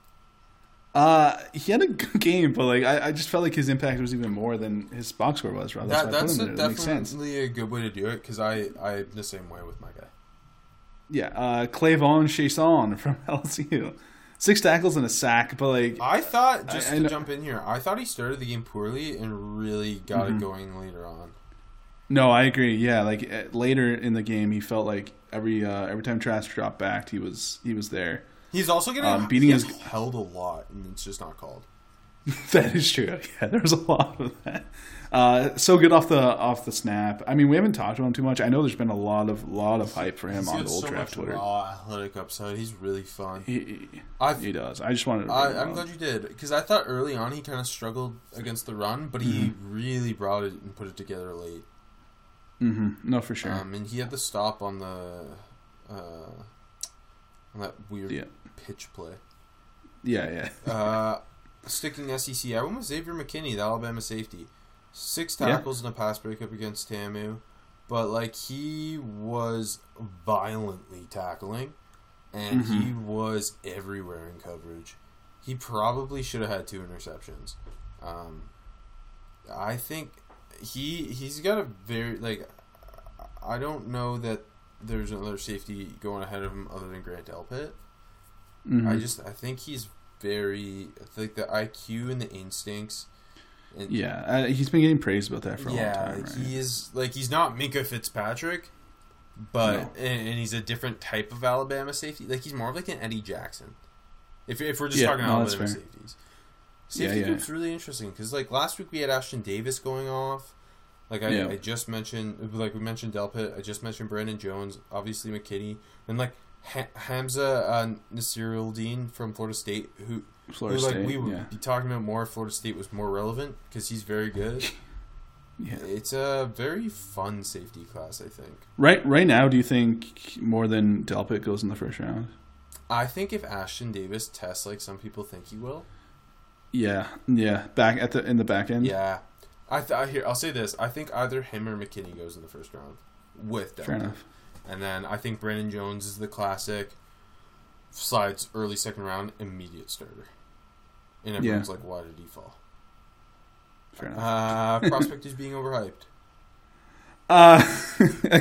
Uh, he had a good game, but like I, I just felt like his impact was even more than his box score was. Rather, That, I that's him a, in there. It makes sense. definitely a good way to do it because I I'm the same way with my guy. Yeah, uh, K'Lavon Chaisson from LSU, six tackles and a sack, but like I thought just I- I to know- jump in here, I thought he started the game poorly and really got Mm-hmm. it going later on. No, I agree. Yeah, like uh, later in the game, he felt like every uh, every time Trask dropped back, he was he was there. He's also getting Um, beating his- held a lot, and it's just not called. that is true. Yeah, there was a lot of that. Uh, so good off the off the snap. I mean, we haven't talked about him too much. I know there's been a lot of lot of hype for him He's on the old so draft Twitter. raw athletic upside. He's really fun. He, he, I've, he does. I just wanted. To I, I'm glad you did because I thought early on he kind of struggled against the run, but he Mm-hmm. really brought it and put it together late. Mm-hmm. No, for sure. Um, and he had the stop on the uh, on that weird Yeah. pitch play. yeah, yeah. Uh, sticking SEC, I went with Xavier McKinney, the Alabama safety. Six Yeah. tackles in a pass breakup against Tamu, but like he was violently tackling, and he Mm-hmm. was everywhere in coverage. He probably should have had two interceptions. Um, I think he he's got a very like I don't know that there's another safety going ahead of him other than Grant Delpit. Mhm. I just I think he's very I think the IQ and the instincts. Yeah, uh, he's been getting praised about that for a yeah, long time. Right? he is like he's not Minkah Fitzpatrick, but No. and, and he's a different type of Alabama safety. Like he's more of like an Eddie Jackson. If if we're just Yeah, talking no, Alabama safeties, Yeah, safety yeah. group's really interesting because like last week we had Ashtyn Davis going off. Like I, Yeah. I just mentioned, like we mentioned Delpit. I just mentioned Brandon Jones, obviously McKinney, and like ha- Hamsah uh, Nasirildeen from Florida State, who Florida who, like State. we would yeah, be talking about more if Florida State was more relevant because he's very good. yeah. It's a very fun safety class, I think. Right, right now, do you think more than Delpit goes in the first round? I think if Ashtyn Davis tests like some people think he will, Yeah, yeah. Back at the in the back end. yeah. I th- I hear. I'll say this. I think either him or McKinney goes in the first round with Delpit. Fair enough. And then I think Brandon Jones is the classic. Slides early second round, immediate starter. And everyone's like, why did he fall? Fair enough. Uh, prospect is being overhyped. Uh,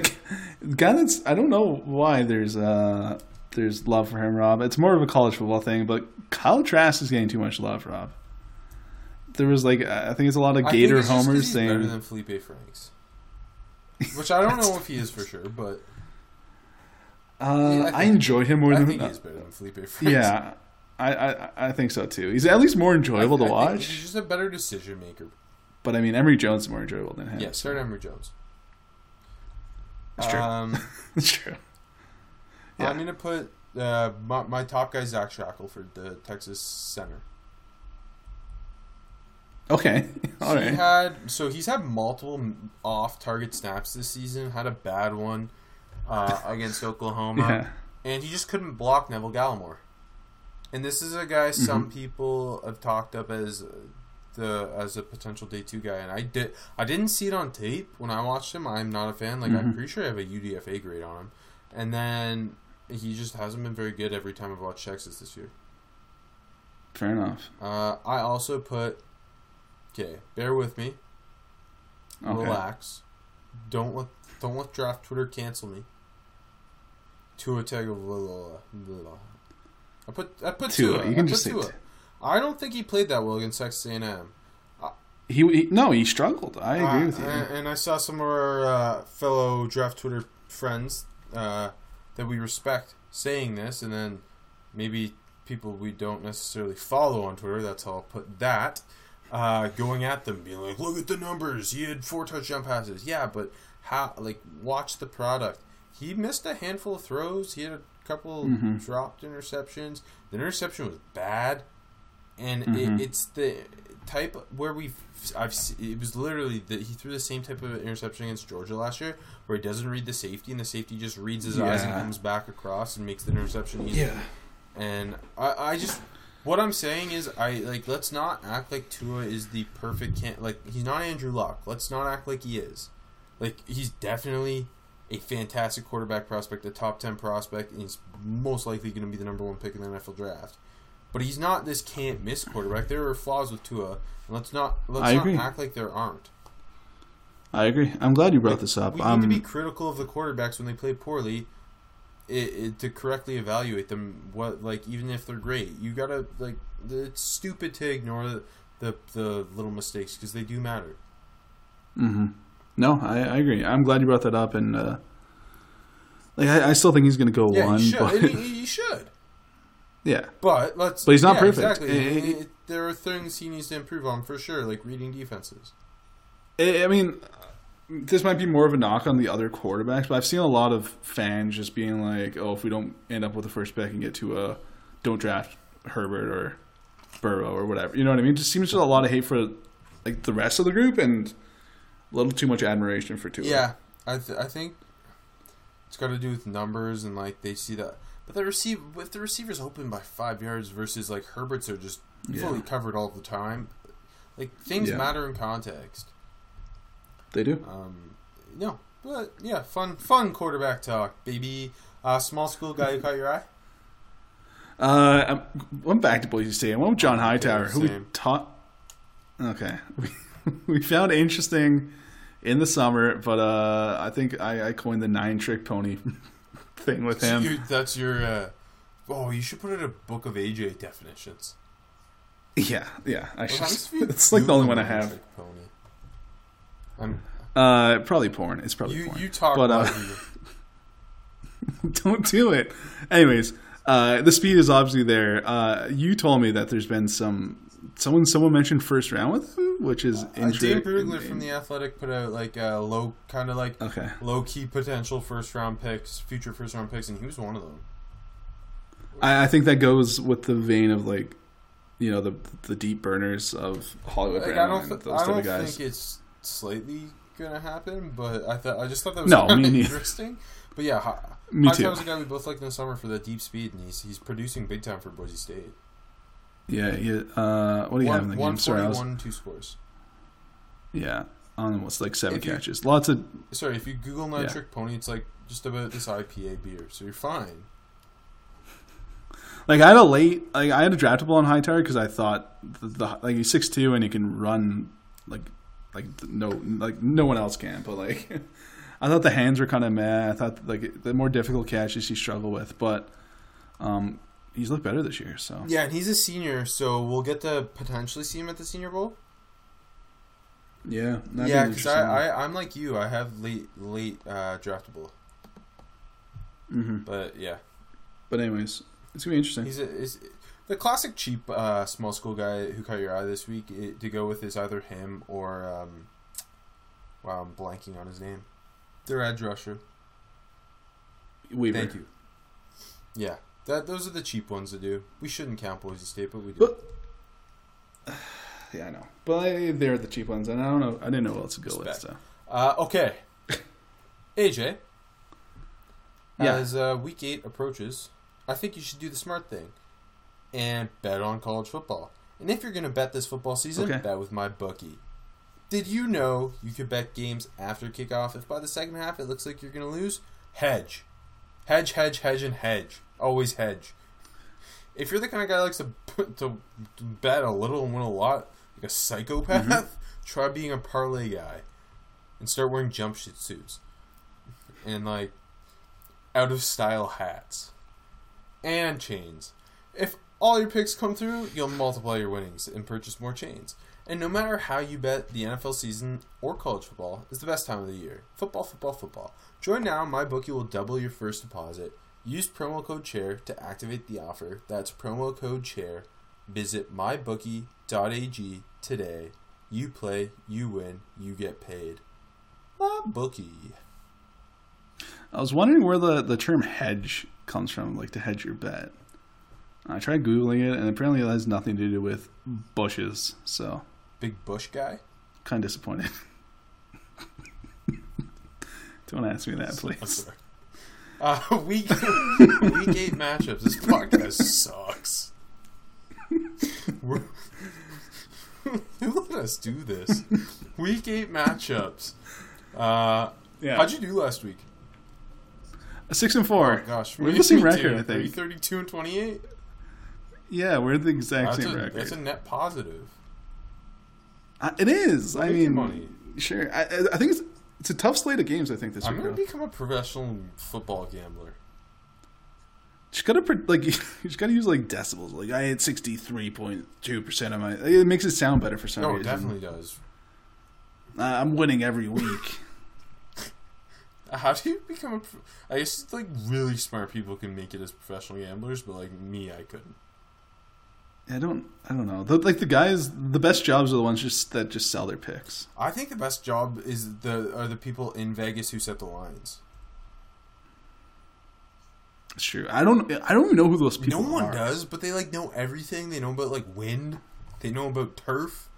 guy that's I don't know why there's uh there's love for him, Rob. It's more of a college football thing, but Kyle Trask is getting too much love, Rob. There was like I think it's a lot of Gator it's just 'cause homers he's saying better than Felipe Franks. Which I don't know if he is for sure, but uh, I I, enjoy him more I than think he's better than Felipe Franks. yeah. I, I I think so too. He's at least more enjoyable I to think watch. He's just a better decision maker. But I mean, Emory Jones is more enjoyable than him. Yeah, start Emory Jones. That's true. Um, That's true. Yeah. I'm gonna put uh, my, my top guy Zach Shackelford, the Texas center. Okay, all He right. had so he's had multiple off-target snaps this season. Had a bad one uh, against Oklahoma, Yeah. and he just couldn't block Neville Gallimore. And this is a guy Mm-hmm. some people have talked up as the as a potential day two guy, and I did I didn't see it on tape when I watched him. I'm not a fan. Like Mm-hmm. I'm pretty sure I have a UDFA grade on him, and then he just hasn't been very good every time I've watched Texas this year. Fair enough. Uh, I also put okay. Bear with me. Okay. Relax. Don't let don't let draft Twitter cancel me. Tua Tagovailoa. I put I put Tua. Tua. You can I just say Tua. Tua. I don't think he played that well against Texas A&M. He, he no, he struggled. I agree Uh, with you. And, and I saw some of our uh, fellow draft Twitter friends uh, that we respect saying this, and then maybe people we don't necessarily follow on Twitter. That's how I'll put that. Uh, going at them, being like, "Look at the numbers. He had four touchdown passes. Yeah, but how? Like, watch the product. He missed a handful of throws. He had a couple Mm-hmm. dropped interceptions. The interception was bad, and Mm-hmm. it, it's the type where we've I've it was literally that he threw the same type of interception against Georgia last year, where he doesn't read the safety, and the safety just reads his eyes and comes back across and makes the interception easy. And I, I just what I'm saying is I like let's not act like Tua is the perfect can like he's not Andrew Luck. Let's not act like he is. Like he's definitely a fantastic quarterback prospect, a top ten prospect, and he's most likely going to be the number one pick in the NFL draft. But he's not this can't miss quarterback. There are flaws with Tua, and let's not let's I not agree. act like there aren't. I agree. I'm glad you brought this up. We Um, need to be critical of the quarterbacks when they play poorly, it, it, to correctly evaluate them. What like even if they're great, you gotta like it's stupid to ignore the the, the little mistakes because they do matter. No, I, I agree. I'm glad you brought that up, and uh, like I, I still think he's going to go Yeah, one, should. but he, he should. yeah, But let's. But he's not yeah, perfect. Exactly. Eh, It- there are things he needs to improve on for sure, like reading defenses. I I mean, this might be more of a knock on the other quarterbacks, but I've seen a lot of fans just being like, "Oh, if we don't end up with the first pick and get to a, don't draft Herbert or Burrow or whatever." You know what I mean? Just seems just a lot of hate for like the rest of the group and a little too much admiration for Tua. Yeah, I th- I think it's got to do with numbers and like they see that. But the receive if the receivers open by five yards versus like Herbert's are just Yeah. fully covered all the time. Like things Yeah. matter in context. they do. Um, no, but yeah, fun fun quarterback talk, baby. Uh, small school guy who caught your eye. Uh, I'm, went back to Boise State. I went with John Hightower, who we taught. Okay, we, we found interesting in the summer, but uh, I think I, I coined the nine trick pony thing with him. You- that's your. Uh, oh, you should put it in a book of AJ definitions. Yeah, yeah. I What should, happens if you it's like the only one I have. Pony? I'm, Uh, probably porn. It's probably you porn. you talk but, uh, don't do it. Anyways, uh, the speed is obviously there. Uh, you told me that there's been some. Someone, someone mentioned first round with him, which is Uh, interesting. Brugler from the Athletic put out like a low, kind of like Okay. low key potential first round picks, future first round picks, and he was one of them. I, I think that goes with the vein of like, you know, the the deep burners of Hollywood Like, I don't, th- those I don't of guys. think it's slightly gonna happen, but I thought I just thought that was No, kind me of neither. interesting. But yeah, Hi- Me too. Hightower's a guy we both liked in the summer for the deep speed, and he's he's producing big time for Boise State. Yeah, yeah. Uh, what do you have in the One, game? Sorry, I was two scores. Yeah, on what's like seven If you- catches. Lots of Sorry, if you Google Nine Yeah. Trick Pony, it's like just about this IPA beer, so you're fine. like I had a late like I had a draftable on Hightower because I thought the, the like he's six two and he can run like like no like no one else can. But like I thought the hands were kind of meh. I thought like the more difficult catches he struggled with, but um he's looked better this year. So Yeah, and he's a senior, so we'll get to potentially see him at the Senior Bowl. yeah, yeah, because. I, I I'm like you, I have late late uh, draftable, Mhm. but yeah, But anyways, it's gonna be interesting. he's a, is the classic cheap uh, small school guy who caught your eye this week. It, to go with is either him or um, wow, I'm blanking on his name. Their edge rusher. Weaver. Thank you. Yeah, that those are the cheap ones to do. We shouldn't count Boise State, but we do. But yeah, I know. But they're the cheap ones, and I don't know. I didn't know what else to go with. Respect. So Uh, okay, AJ. Yeah. As uh, week eight approaches, I think you should do the smart thing and bet on college football. And if you're going to bet this football season, Okay. bet with my bookie. Did you know you could bet games after kickoff if by the second half it looks like you're going to lose? Hedge. Hedge, hedge, hedge, and hedge. Always hedge. If you're the kind of guy that likes to, to, to bet a little and win a lot, like a psychopath, mm-hmm. try being a parlay guy and start wearing jump suits and like out of style hats and chains. If all your picks come through, you'll multiply your winnings and purchase more chains. And no matter how you bet, the NFL season or college football is the best time of the year. Football, football, football. Join now. My bookie will double your first deposit. Use promo code chair to activate the offer. That's promo code chair. Visit mybookie.ag today. You play, you win, you get paid. My bookie. I was wondering where the the term hedge comes from, like to hedge your bet. I tried googling it, and apparently it has nothing to do with bushes. So Big Bush guy. kind of disappointed. Don't ask me that, please. Sorry. Uh, week week eight matchups. This podcast sucks. We're- Who let us do this? Week eight matchups. Uh, Yeah, How'd you do last week? six and four. Oh gosh, we're me- the same record, too. I Are you think. thirty-two and twenty-eight? Yeah, we're the exact That's same a, record. that's a net positive. Uh, it is. I mean, money. sure. I, I- I think it's it's a tough slate of games. I think this year. I'm week. gonna though. become a professional football gambler. Just gotta like you just gotta use like decibels. Like I had sixty three point two percent of my. It makes it sound better for some No, it reason. definitely does. Uh, I'm winning every week. How do you become a? Pro- I guess like really smart people can make it as professional gamblers, but like me, I couldn't. I don't. I don't know. The, like the guys, the best jobs are the ones just that just sell their picks. I think the best job is the are the people in Vegas who set the lines. It's true. I don't. I don't even know who those people no one are. does, but they like know everything. They know about like wind. They know about turf,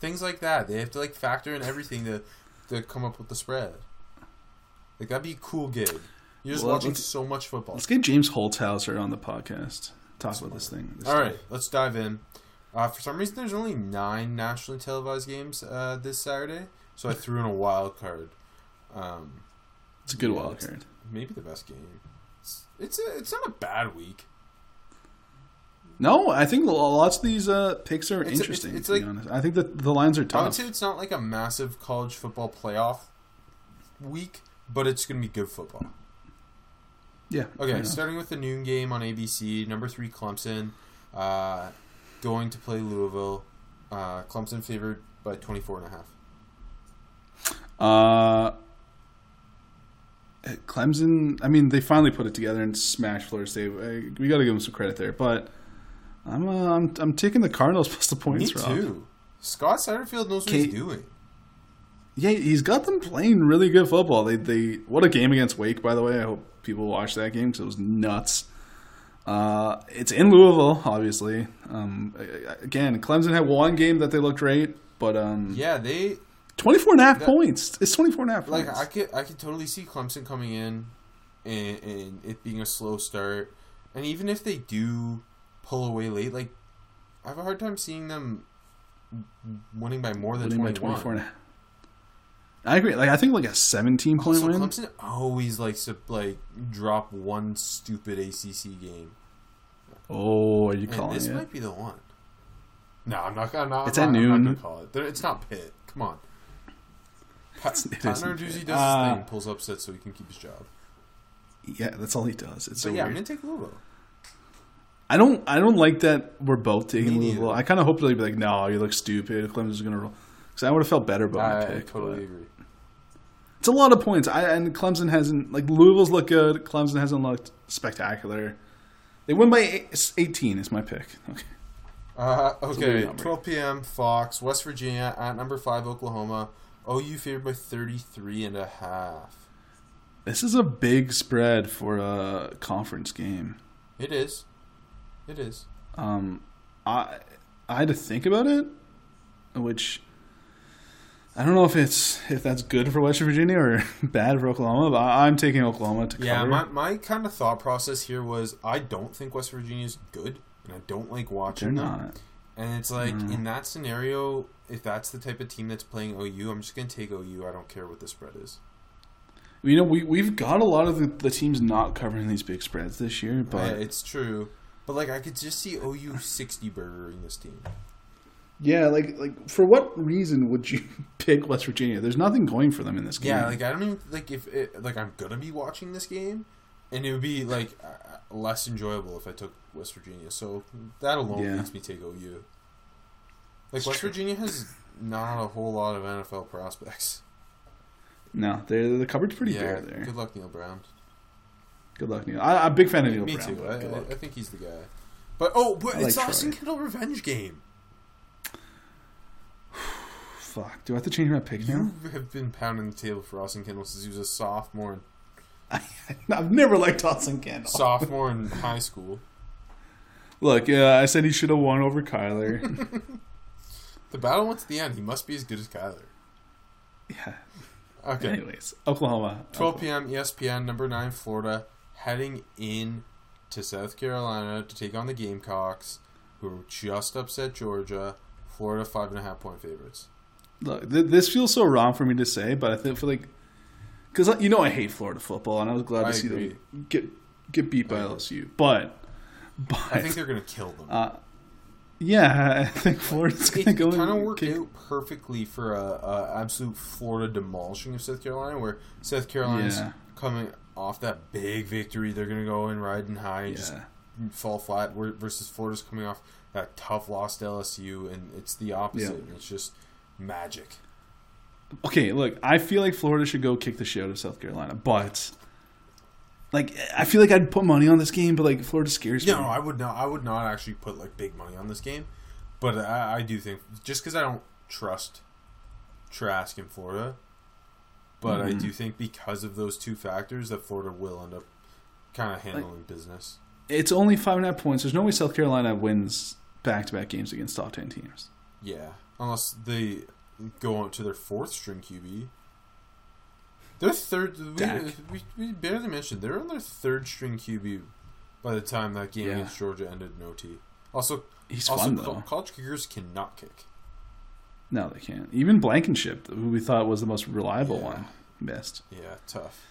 things like that. They have to like factor in everything to to come up with the spread. Like that'd be a cool gig. You're just Well, watching so much football. Let's get James Holzhauer on the podcast. Talk about this thing. this All thing. right, let's dive in. Uh, for some reason, there's only nine nationally televised games uh, this Saturday, so I threw in a wild card. Um, It's a good yeah, wild card. maybe the best game. It's it's, a, it's not a bad week. No, I think lots of these uh, picks are It's- it's- interesting. it's to like- be honest, I think that the lines are tough. I would tough. say it's not like a massive college football playoff week, but it's going to be good football. Yeah. Okay, starting with the noon game on ABC, number three Clemson, uh, going to play Louisville. Uh, Clemson favored by 24 and a half. Uh, Clemson. I mean, they finally put it together and smashed Florida State. We got to give them some credit there. But I'm uh, I'm I'm taking the Cardinals plus the points. Me Rob. too. Scott Satterfield knows what Okay. he's doing. Yeah, he's got them playing really good football. They they what a game against Wake, by the way. I hope people watch that game because it was nuts. Uh, it's in Louisville, obviously. Um, again, Clemson had one game that they looked great, but um, Yeah, they 24 and a half That- points. It's 24 and a half like points. I could I could totally see Clemson coming in and, and it being a slow start, and even if they do pull away late, like I have a hard time seeing them winning by more than Winning by 24 and a half. I agree. Like I think like a 17 point Also, win. Clemson always likes to like drop one stupid ACC game, Oh, are you and calling this it? might be the one. No, I'm not. I'm not. It's I'm at not, noon. call it. It's not Pitt. Come on. Pat, it Pat Narduzzi does Uh, his thing, pulls upsets so he can keep his job. Yeah, that's all he does. It's so yeah, I'm gonna take Louisville. I don't. I don't like that we're both taking Louisville. I kind of hope they'd be like, "No, you look stupid. Clemson's gonna roll." Because I would have felt better about my I pick. totally but- agree. It's a lot of points. I and Clemson hasn't like Louisville's look good. Clemson hasn't looked spectacular. They win by 18 is my pick. Okay. Uh, okay, 12 p.m. Fox, West Virginia at number five Oklahoma. OU favored by 33 and a half. This is a big spread for a conference game. It is. It is. Um, I I had to think about it, which I don't know if it's if that's good for West Virginia or bad for Oklahoma. But I'm taking Oklahoma to Yeah, cover. my, my kind of thought process here was I don't think West Virginia is good, and I don't like They're watching them. not. And it's like Mm. in that scenario, if that's the type of team that's playing OU, I'm just gonna take OU. I don't care what the spread is. You know, we we've got a lot of the, the teams not covering these big spreads this year, But it's true. But like I could just see OU 60 burgering this team. Yeah, like like for what reason would you pick West Virginia? There's nothing going for them in this game. Yeah, like I don't even like if it, like I'm gonna be watching this game, and it would be like uh, less enjoyable if I took West Virginia. So that alone Yeah. makes me take OU. Like It's West true. Virginia has not a whole lot of NFL prospects. no, they're, the cupboard's pretty yeah, bare there. good luck Neal Brown. Good luck, Neal. I, I'm a big fan of Neal me Brown. too. I, I, think he's the guy. But oh, but I it's like Austin. Kittle revenge game. Fuck, do I have to change my pick now? You have been pounding the table for Austin Kendall since he was a sophomore, in, I've never liked Dawson Kendall. sophomore in high school. Look, uh, I said he should have won over Kyler. The battle went to the end. He must be as good as Kyler. yeah. Okay. Anyways, Oklahoma. 12 p.m. ESPN, number 9, Florida, heading in to South Carolina to take on the Gamecocks, who just upset Georgia. Florida, 5.5 point favorites. Look, th- this feels so wrong for me to say, but I think for like, because you know I hate Florida football, and I was glad I to see agree. them get get beat by LSU. But, but I think they're going to kill them. uh, yeah, I think Florida's gonna go kind of worked kick- out perfectly for a, a absolute Florida demolishing of South Carolina, where South Carolina's Yeah. coming off that big victory. They're going to go in riding high and just fall flat. Versus Florida's coming off that tough loss to LSU, and it's the opposite. Yeah. It's just magic. Okay, look, I feel like Florida should go kick the shit out of South Carolina, but like I feel like I'd put money on this game, but like Florida scares me. No, I would not. I would not actually put like big money on this game, but I, I do think just because I don't trust Trask in Florida, but I Mhm. do think because of those two factors that Florida will end up kind of handling business. It's only five and a half points. There's no way South Carolina wins back to back games against top ten teams. Yeah, unless they go on to their fourth string QB. Their third. We, we, we barely mentioned they're on their third string QB by the time that game Yeah. against Georgia ended in OT. Also, He's also fun though. college kickers cannot kick. No, they can't. Even Blankenship, who we thought was the most reliable Yeah. one, missed. Yeah, tough.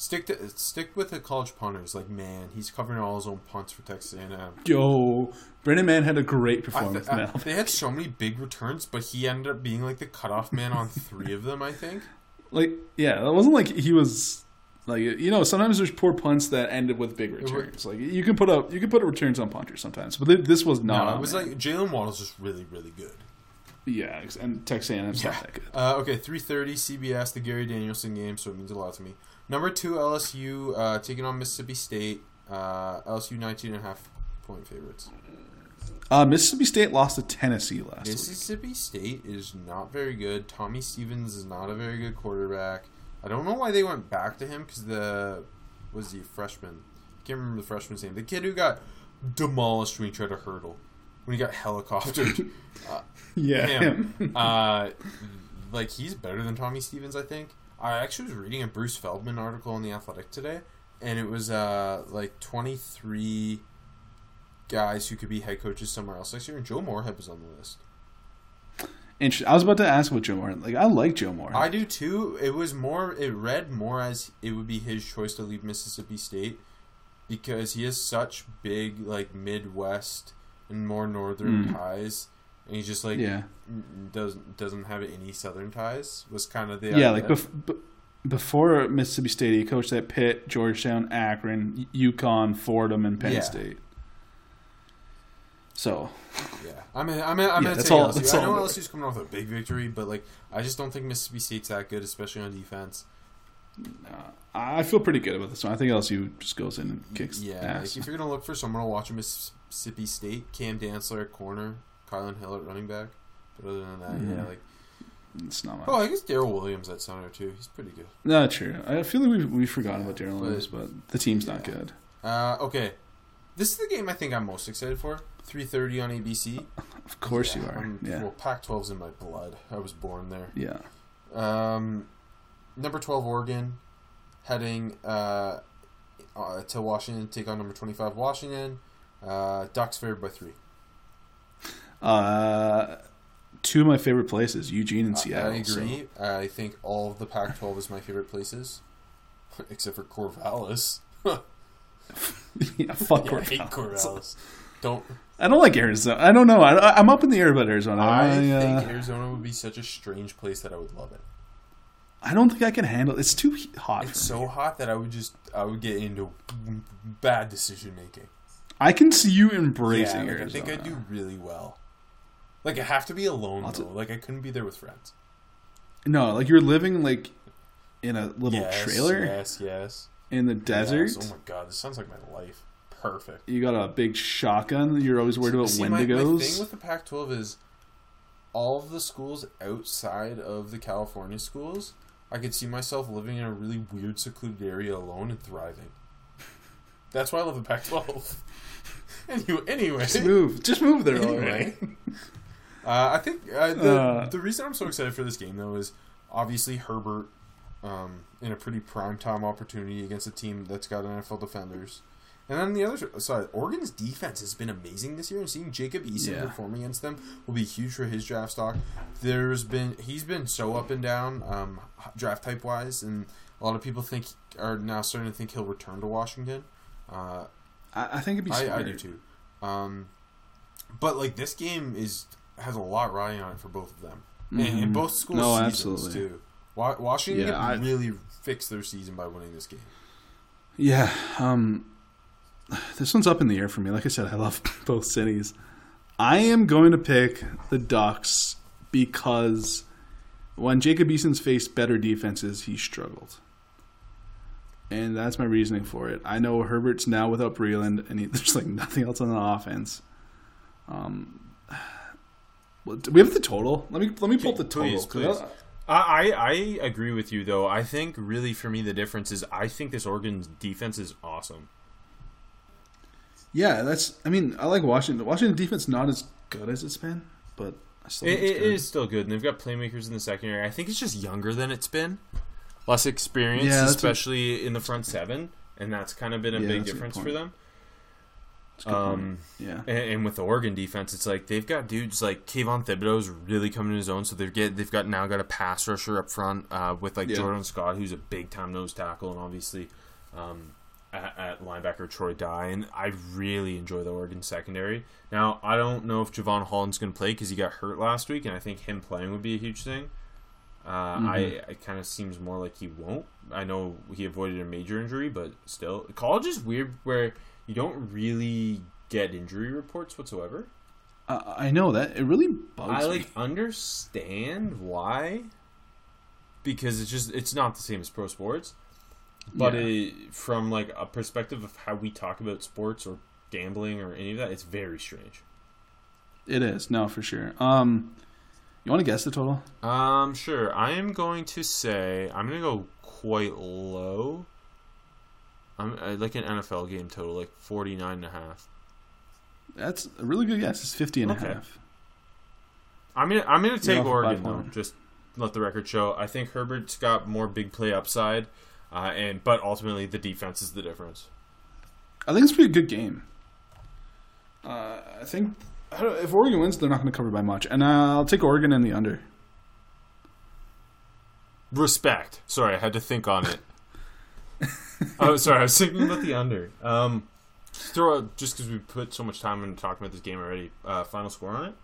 Stick to stick with the college punters. Like man, he's covering all his own punts for Texas A&M. Yo, Braden Mann had a great I performance. th- I- now. they had so many big returns, but he ended up being like the cutoff man on three of them. I think. like, yeah, it wasn't like he was like you know. Sometimes there's poor punts that ended with big returns. Like you can put up you can put returns on punters sometimes, but th- this was not. No, it was there. like Jaylen Waddle's just really, really good. yeah, and Texas A&M's Yeah. not that good. Uh, okay, three thirty CBS, the Gary Danielson game, so it means a lot to me. Number two LSU uh, taking on Mississippi State. Uh, LSU 19 and a half point favorites. Uh, Mississippi State lost to Tennessee last week. Mississippi State is not very good. Tommy Stevens is not a very good quarterback. I don't know why they went back to him because the was the freshman? I can't remember the freshman's name. The kid who got demolished when he tried to hurdle, when he got helicoptered. uh, Yeah, him. uh, like he's better than Tommy Stevens, I think. I actually was reading a Bruce Feldman article in the Athletic today, and it was uh like twenty three guys who could be head coaches somewhere else next year, and Joe Moorhead was on the list. Interesting. I was about to ask about Joe Moore. Like I like Joe Moore. I do too. It was more. It read more as it would be his choice to leave Mississippi State because he has such big like Midwest and more northern ties, and he just like yeah, doesn't doesn't have any southern ties. Was kind of the yeah. idea. Like bef- b- before Mississippi State, he coached at Pitt, Georgetown, Akron, UConn, Fordham, and Penn Yeah. State. So Yeah, I mean, I mean, I'm Yeah, gonna that's all- LSU. that's I all know I'm LSU's coming off a big victory, but like, I just don't think Mississippi State's that good, especially on defense. I feel pretty good about this one. I think LSU just goes in and kicks Yeah, ass. like if you're gonna look for someone to watch Mississippi State, Cam Dantzler corner, Kylan Hill at running back. But other than that, Mm-hmm. yeah, like, it's not much. oh, I guess Daryl Williams at center too. He's pretty good. No, true. I feel like we've, we've forgotten about Daryl but- Williams, but the team's not good. Uh, okay, this is the game I think I'm most excited for. 3:30 on ABC. Of course Yeah, you are. I'm- yeah. Well, Pac-12's in my blood. I was born there. Yeah. Um, number 12 Oregon heading uh, uh, to Washington to take on number 25 Washington. Uh, Ducks favored by three. Uh, two of my favorite places, Eugene and Seattle. I so- agree. I think all of the Pac-12 is my favorite places, except for Corvallis. yeah, fuck Yeah, I hate Corvallis. Corvallis. Don't. I don't like Arizona. I don't know. I, I'm up in the air about Arizona. I I, uh, think Arizona would be such a strange place that I would love it. I don't think I can handle. It. It's too hot. It's for me. so hot that I would just I would get into bad decision making. I can see you Yeah, embracing like, I think I do really well. Like I have to be alone though. like I couldn't be there with friends. No, like you're living like in a little yes, trailer Yes, yes. in the desert. Yes. Oh my god, this sounds like my life. Perfect. You got a big shotgun. You're always worried about See, my, my thing with the Pac-12 is all of the schools outside of the California schools. I could see myself living in a really weird, secluded area alone and thriving. That's why I love the Pac-12. anyway, anyway, just move. Just move there. Anyway. already. Uh, I think uh, the Uh. the reason I'm so excited for this game though is obviously Herbert um, in a pretty prime time opportunity against a team that's got NFL defenders. And on the other side, Oregon's defense has been amazing this year, and seeing Jacob Eason Yeah. perform against them will be huge for his draft stock. There's been he's been so up and down um, draft type wise, and a lot of people think are now starting to think he'll return to Washington. Uh, I, I think it'd be. Smart. I, I do too. Um, but like this game is has a lot riding on it for both of them, and, and both schools' No, seasons absolutely. too. Wa- Washington Yeah, really fix their season by winning this game. Yeah. Um, this one's up in the air for me. Like I said, I love both cities. I am going to pick the Ducks because when Jacob Eason's faced better defenses, he struggled. And that's my reasoning for it. I know Herbert's now without Breeland, and he, there's like nothing else on the offense. Um, do we have the total? Let me let me pull up the total. Please, 'cause please. I- I, I I agree with you though. I think really for me the difference is I think this Oregon defense is awesome. yeah, that's. I mean, I like Washington. Washington defense not as good as it's been, but I still It, it's good. is still good, and they've got playmakers in the secondary. I think it's just younger than it's been, less experience, Yeah, that's a- especially in the front seven, and that's kind of been a Yeah, big that's a difference for them. It's a good point. Um, Yeah. and, and with the Oregon defense, it's like they've got dudes like Kayvon Thibodeaux's really coming to his own. So they've get they've got now got a pass rusher up front uh, with like Yeah. Jordan Scott, who's a big time nose tackle, and obviously um, at, at linebacker Troy Dye. And I really enjoy the Oregon secondary. Now I don't know if Jevon Holland's going to play because he got hurt last week, and I think him playing would be a huge thing. Uh, Mm-hmm. I it kind of seems more like he won't. I know he avoided a major injury, but still, college is weird where you don't really get injury reports whatsoever. I, I know that it really bugs me. I like me. understand why, because it's just it's not the same as pro sports. But Yeah. it, from like a perspective of how we talk about sports or gambling or any of that, it's very strange. It is no for sure. Um, you want to guess the total? Um, sure. I am going to say I'm going to go quite low. I'm I like an NFL game total, like 49 and a half. That's a really good guess. It's 50 and a half. I'm gonna I'm gonna take Oregon though. Just let the record show. I think Herbert's got more big play upside, uh, and but ultimately the defense is the difference. I think it's a pretty good game. Uh, I think I don't- if Oregon wins, they're not going to cover by much, and uh, I'll take Oregon in the under. Respect. Sorry, I had to think on it. oh, sorry, I was thinking about the under. Um, throw out just because we put so much time into talking about this game already. Uh, final score on it?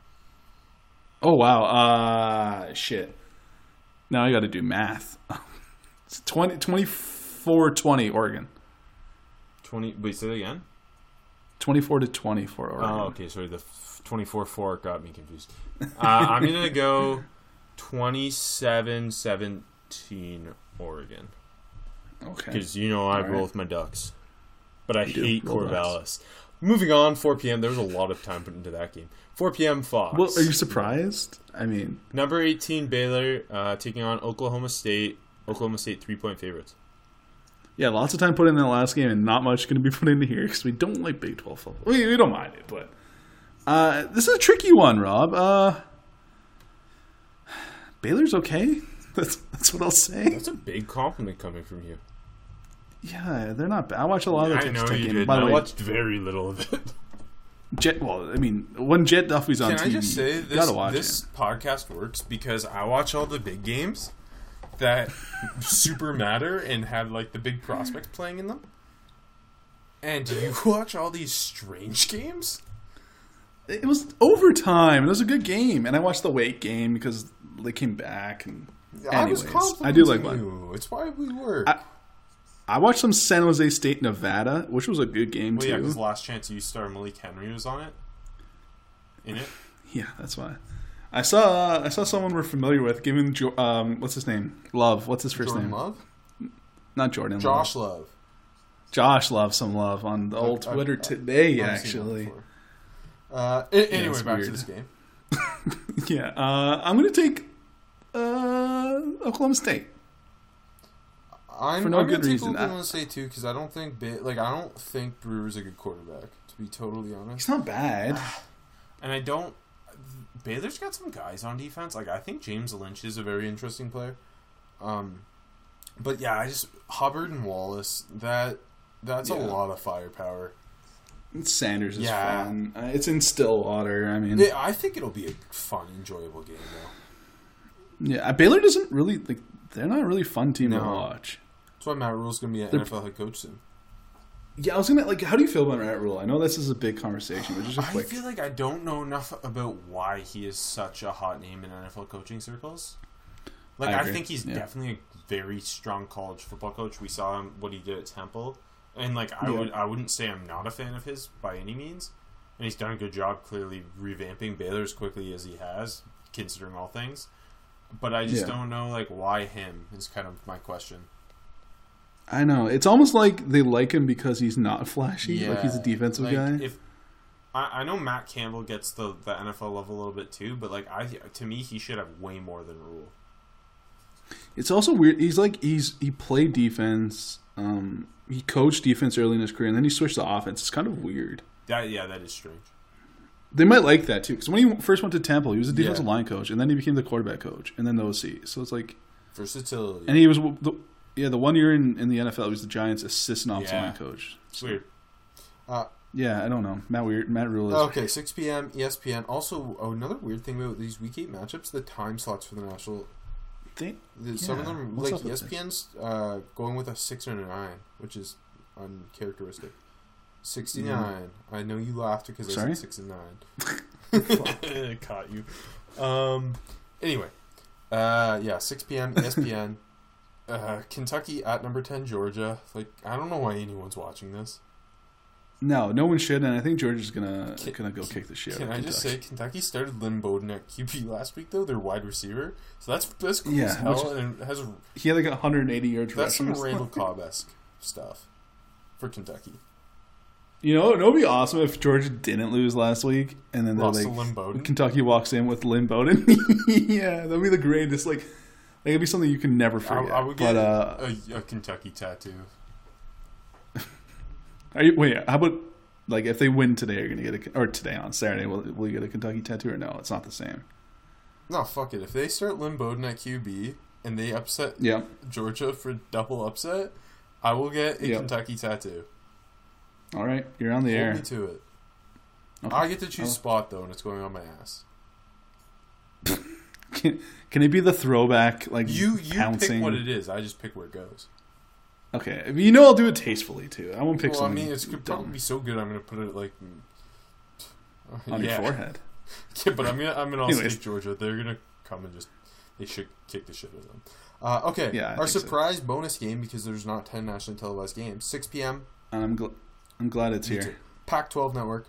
Oh wow, uh, shit. Now I got to do math. it's 20, 24-20 Oregon. Twenty. Wait, say that again. Twenty-four to twenty for Oregon. Oh, okay. Sorry, the twenty-four four got me confused. Uh, I'm gonna go 27-17 Oregon okay. because you know I All roll right. with my ducks, but I do. hate Roll Corvallis. Moving on, 4 p.m. There was a lot of time put into that game. 4 p.m. Fox. Well, are you surprised? I mean, Number 18 Baylor uh, taking on Oklahoma State. Oklahoma State three point favorites. yeah, lots of time put in the last game, and not much going to be put into here because we don't like Big Twelve football. We, we don't mind it, but uh, this is a tricky one, Rob. Uh, Baylor's okay. That's that's what I'll say. That's a big compliment coming from you. Yeah, they're not bad. I watch a lot of the I know Tech you game. did. By the I way, watched very little of it. Jett. Well, I mean, when Jett Duffey's on Can TV, I just say you this? gotta watch This it. podcast works because I watch all the big games that super matter and have like the big prospects playing in them. And do you watch all these strange games. It was overtime. It was a good game, and I watched the Wake game because they came back. And I was anyways, I do like complimenting one. It's why we work. I- I watched some San Jose State Nevada, which was a good game too. well, yeah, too. because Last Chance U star Malik Henry was on it. In it. Yeah, that's why. I saw I saw someone we're familiar with giving Jo- um what's his name Love. What's his first Jordan name? Love, Not Jordan. Josh Love. Love. Josh Love some love on the old I've- Twitter I've- today. I've actually. Uh, a- anyway, it's back to this game. yeah. Uh, I'm gonna take uh, Oklahoma State. I'm, For no I'm good gonna take reason. Oklahoma State too because I don't think like I don't think Brewer's a good quarterback. To be totally honest, He's not bad. And I don't. Baylor's got some guys on defense. Like I think James Lynch is a very interesting player. Um, but yeah, I just Hubbard and Wallace. That that's a lot of firepower. Sanders is Yeah. fun. Uh, it's in Stillwater. I mean, Yeah, I think it'll be a fun, enjoyable game though. yeah. Baylor doesn't really like. They're not a really fun team to watch. That's why Matt Rhule's gonna be an They're- NFL head coach soon. Yeah, I was gonna like. How do you feel about Matt Rhule? I know this is a big conversation, but just a I quick. I feel like I don't know enough about why he is such a hot name in NFL coaching circles. Like I I, think he's Yeah. definitely a very strong college football coach. We saw him what he did at Temple, and like I Yeah. would I wouldn't say I'm not a fan of his by any means. And he's done a good job clearly revamping Baylor as quickly as he has, considering all things. But I just Yeah. don't know like why him is kind of my question. I know it's almost like they like him because he's not flashy. like he's a defensive like, guy. If I, I know Matt Campbell gets the, the NFL level a little bit too, but like I to me he should have way more than Rhule. It's also weird. He's like he's he played defense. Um, he coached defense early in his career, and then he switched to offense. It's kind of weird. That yeah, that is strange. They might like that too, because when he first went to Temple, he was a defensive Yeah. line coach, and then he became the quarterback coach, and then the OC. So it's like, Versatility. and he was the yeah the one year in, in the NFL, he was the Giants' assistant offensive Yeah. line coach. It's weird. Uh, Yeah, I don't know. Matt weird. Matt Rhule is okay, 6 p.m. ESPN. Also, oh, another weird thing about these Week 8 matchups, the time slots for the national. They- the- Some of them, what's like up with this? ESPN's uh, going with a 6 and a 9, which is uncharacteristic. 69. I know you laughed because I said 6 and 9. Caught you. Um. Anyway, uh, yeah, 6 p.m. ESPN. Uh, Kentucky at number 10 Georgia. Like, I don't know why anyone's watching this. no, no one should, and I think Georgia's gonna Can- gonna go kick the shit. Can I just say Kentucky started Lynn Bowden at QB last week though, their wide receiver. So that's that's cool Yeah, as hell and has he had like 180 yards that's some Randall. Cobb esque stuff for Kentucky. You know, it would be awesome if Georgia didn't lose last week, and then they're Lost like, Lynn Bowden. Kentucky walks in with Lynn Bowden. yeah, that'd be the greatest. Like, that could be something you can never forget. I would get but uh, a, a Kentucky tattoo. are you, wait, how about like if they win today, are you gonna get a or today on Saturday? Will, will you get a Kentucky tattoo or no? It's not the same. No, fuck it. If they start Lynn Bowden at QB and they upset Yeah, Georgia for double upset, I will get a Yep. Kentucky tattoo. all right, you're on the Hold air. me to it. I get to choose spot though, and it's going on my ass. Can, can it be the throwback like You you pouncing? pick what it is. I just pick where it goes. Okay, you know I'll do it tastefully too. I won't pick well, I something mean, it's could probably dumb be so good. I'm gonna put it like on yeah. your forehead. Yeah, but I'm gonna I'm gonna also Anyways. take Georgia. They're gonna come and just they should kick the shit out of them. Uh, okay, Yeah, I our think so. surprise bonus game because there's not ten nationally televised games. 6 p.m. I'm gl- I'm glad it's Me here. Pac-12 network.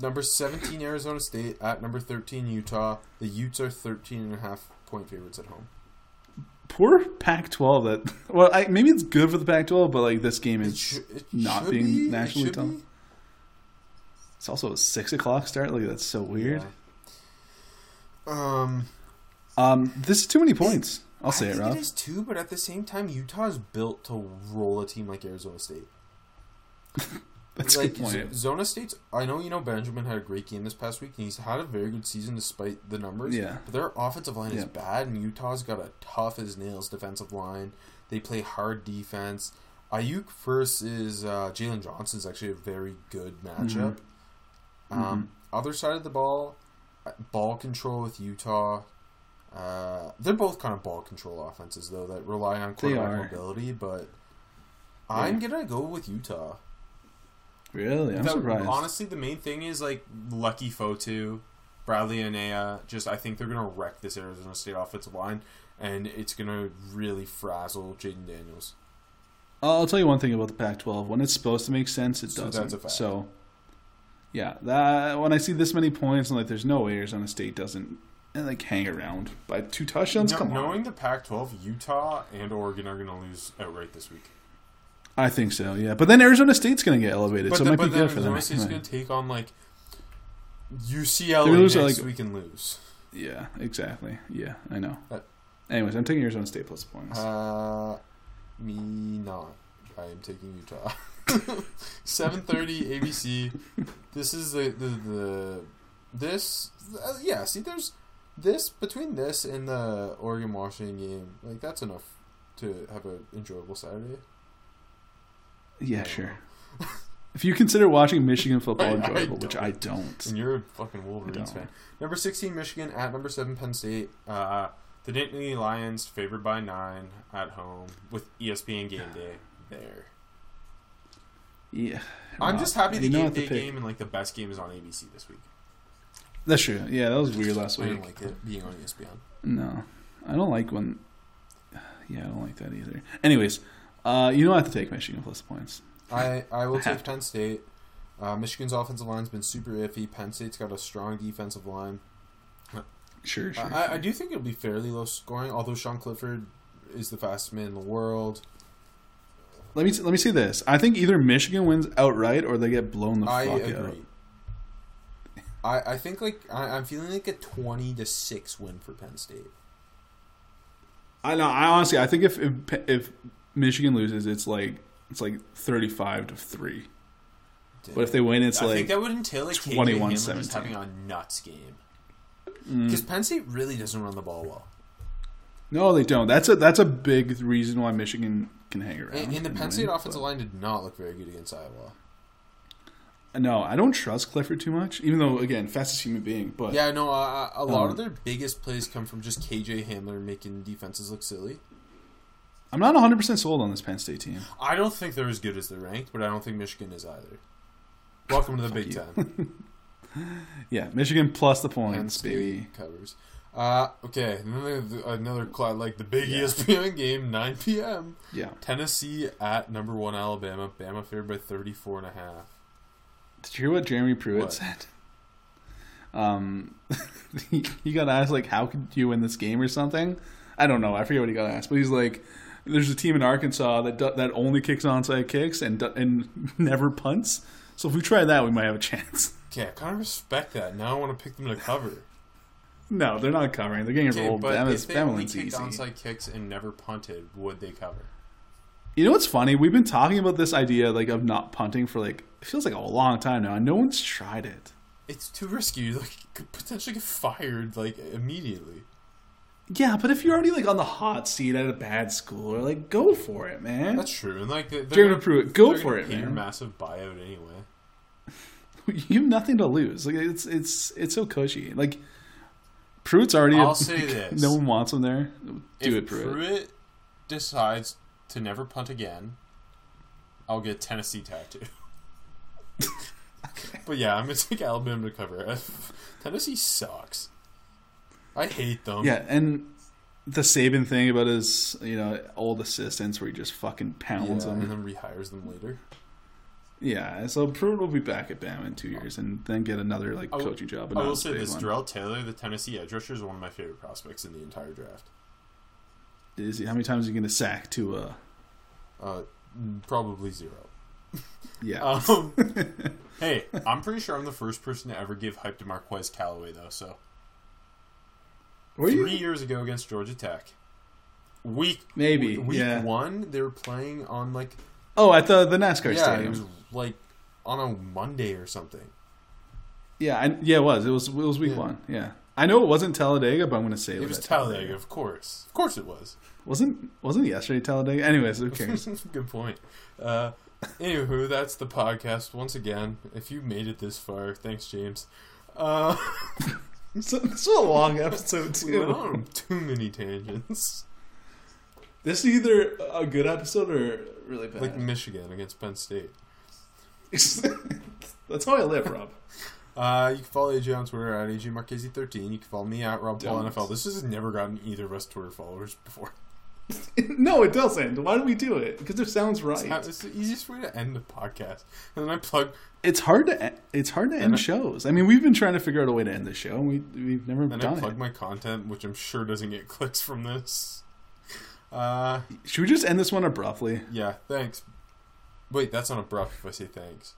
Number 17 Arizona State at number 13 Utah. The Utes are 13 and a half point favorites at home. Poor Pac-12. That well, I, maybe it's good for the Pac-12, but like this game It is sh- it not being be, it nationally be. it's also a six o'clock start. Like that's so weird. Yeah. Um, Um, this is too many points. I'll say I it, Rob. it is too, but at the same time, Utah is built to roll a team like Arizona State. That's a good point. Zona State's. I know you know Benjamin had a great game this past week, and he's had a very good season despite the numbers. Yeah. but their offensive line is bad, and Utah's got a tough as nails defensive line. They play hard defense. Aiyuk versus uh, Jaylon Johnson is actually a very good matchup. Mm-hmm. Um, Other side of the ball, uh, ball control with Utah. Uh, they're both kind of ball control offenses though that rely on quarterback mobility, but I'm gonna go with Utah. Really, I'm surprised. Honestly, the main thing is like Leki Fotu, Bradlee Anae. Just I think they're gonna wreck this Arizona State offensive line, and it's gonna really frazzle Jayden Daniels. I'll tell you one thing about the Pac-12. When it's supposed to make sense, it So doesn't. that's a fact. So, yeah, that when I see this many points, I'm like, there's no way Arizona State doesn't and like hang around by two touchdowns. No- Come on, knowing the Pac-12, Utah and Oregon are gonna lose outright this week. I think so. Yeah, but then Arizona State's going to get elevated, But, so the, it might be good for them. Arizona State's Right. gonna take on like UCLA next like- week and lose. Yeah, exactly. Yeah, I know. But- Anyways, I'm taking Arizona State plus points. Uh, me not. I am taking Utah. 7:30 ABC. This is the the, the this uh, yeah. See, there's this between this and the Oregon Washington game. Like that's enough to have an enjoyable Saturday. Yeah, sure. if you consider watching Michigan football I- I enjoyable, which. I don't, And you're a fucking Wolverines fan. Number 16 Michigan at number 7 Penn State. Uh, the Nittany Lions favored by 9 at home with ESPN game day there. yeah. I'm Rob, just happy the game day pick. game and like the best game is on ABC this week. That's true. Yeah, that was weird last I week. didn't like it being on ESPN. No, I don't like when. Yeah, I don't like that either. Anyways, uh, you don't have to take Michigan plus points. I, I will take Penn State. Uh, Michigan's offensive line's been super iffy. Penn State's got a strong defensive line. Sure, sure. I, I do think it'll be fairly low scoring, although Sean Clifford is the fastest man in the world. let me let me see this. I think either Michigan wins outright or they get blown the I fuck agree. out. I, I think like I, I'm feeling like a twenty to six win for Penn State. I know. I honestly, I think if if, if Michigan loses, it's like it's like thirty-five to three. But if they win, it's like I like think that would entail like 21-17. Hamler just having a nuts game Mm. because Penn State really doesn't run the ball well. no, they don't. That's a that's a big reason why Michigan can hang around. And, and the Penn win, State offensive but- line did not look very good against Iowa. No, I don't trust Clifford too much. Even though, again, fastest human being, but Yeah, no, uh, a lot Um, of their biggest plays come from just KJ Hamler making defenses look silly. I'm not 100 percent sold on this Penn State team. I don't think they're as good as they're ranked, but I don't think Michigan is either. Welcome to the Big. Ten. Yeah, Michigan plus the Penn points, State baby. covers. Uh, okay, another another like the big Yeah. ESPN game, 9 p.m. Yeah. Tennessee at number one Alabama. Bama favored by 34 and a half. Did you hear what Jeremy Pruitt What? said? Um, he, he got asked like, "How could you win this game?" or something. I don't know. I forget what he got asked, but he's like, "There's a team in Arkansas that do, that only kicks onside kicks and and never punts. So if we try that, we might have a chance." Okay, I kind of respect that. Now I want to pick them to cover. No, they're not covering. They're getting Okay, rolled. but Bama's, if they only wins kicked easy. onside kicks and never punted, would they cover? You know what's funny? We've been talking about this idea like of not punting for like it feels like a long time now, and no one's tried it. It's too risky. You like could potentially get fired like immediately. Yeah, but if you're already like on the hot seat at a bad school, or like go for it, man. That's true. And like they're Jeremy gonna- prove it. go for it, pay your man. massive buyout anyway. You have nothing to lose. Like it's it's it's so cushy. Like Pruitt's already. I'll say this. No one wants him there. Do if it, Pruitt. decides to never punt again, I'll get Tennessee tattoo. But yeah, I'm gonna take Alabama to cover. Tennessee sucks. I hate them. Yeah, and the Saban thing about his you know old assistants where he just fucking pounds Yeah, them. and then rehires them later. Yeah, so Pruitt will be back at Bama in two years and then get another like will- coaching job. I will say this: one. Darrell Taylor, the Tennessee edge rusher, is one of my favorite prospects in the entire draft. Is he, how many times are you going to sack to? Uh, Uh, probably zero. yeah, Um, hey, I'm pretty sure I'm the first person to ever give hype to Marquez Callaway, though. So were three you? years ago against Georgia Tech, week Maybe, week yeah. one, they were playing on like Oh, at the the NASCAR yeah, stadium. it was like on a Monday or something. Yeah, I, yeah, it was. It was. It was week Yeah. one. Yeah, I know it wasn't Talladega, but I'm going to say it, It was at Talladega, of course. Of course, it was. Wasn't wasn't yesterday Talladega? Anyways, who cares? Good point. Uh, anywho, that's the podcast. Once again, if you made it this far, thanks, James. Uh, so, this was a long episode too. too many tangents. This is either a good episode or really bad. Like Michigan against Penn State. That's how I live, Rob. Uh, you can follow AJ on Twitter at AJMarchese13. You can follow me at Rob Paul NFL. This has never gotten either of us Twitter followers before. no, it doesn't. Why do we do it? Because it sounds right. It's, it's the easiest way to end the podcast. And then I plug, It's hard to it's hard to end I- shows. I mean, we've been trying to figure out a way to end the show, and we we've never then I plug it. my content, which I'm sure doesn't get clicks from this. Uh, Should we just end this one abruptly? yeah, thanks. Wait, that's not abrupt if I say thanks.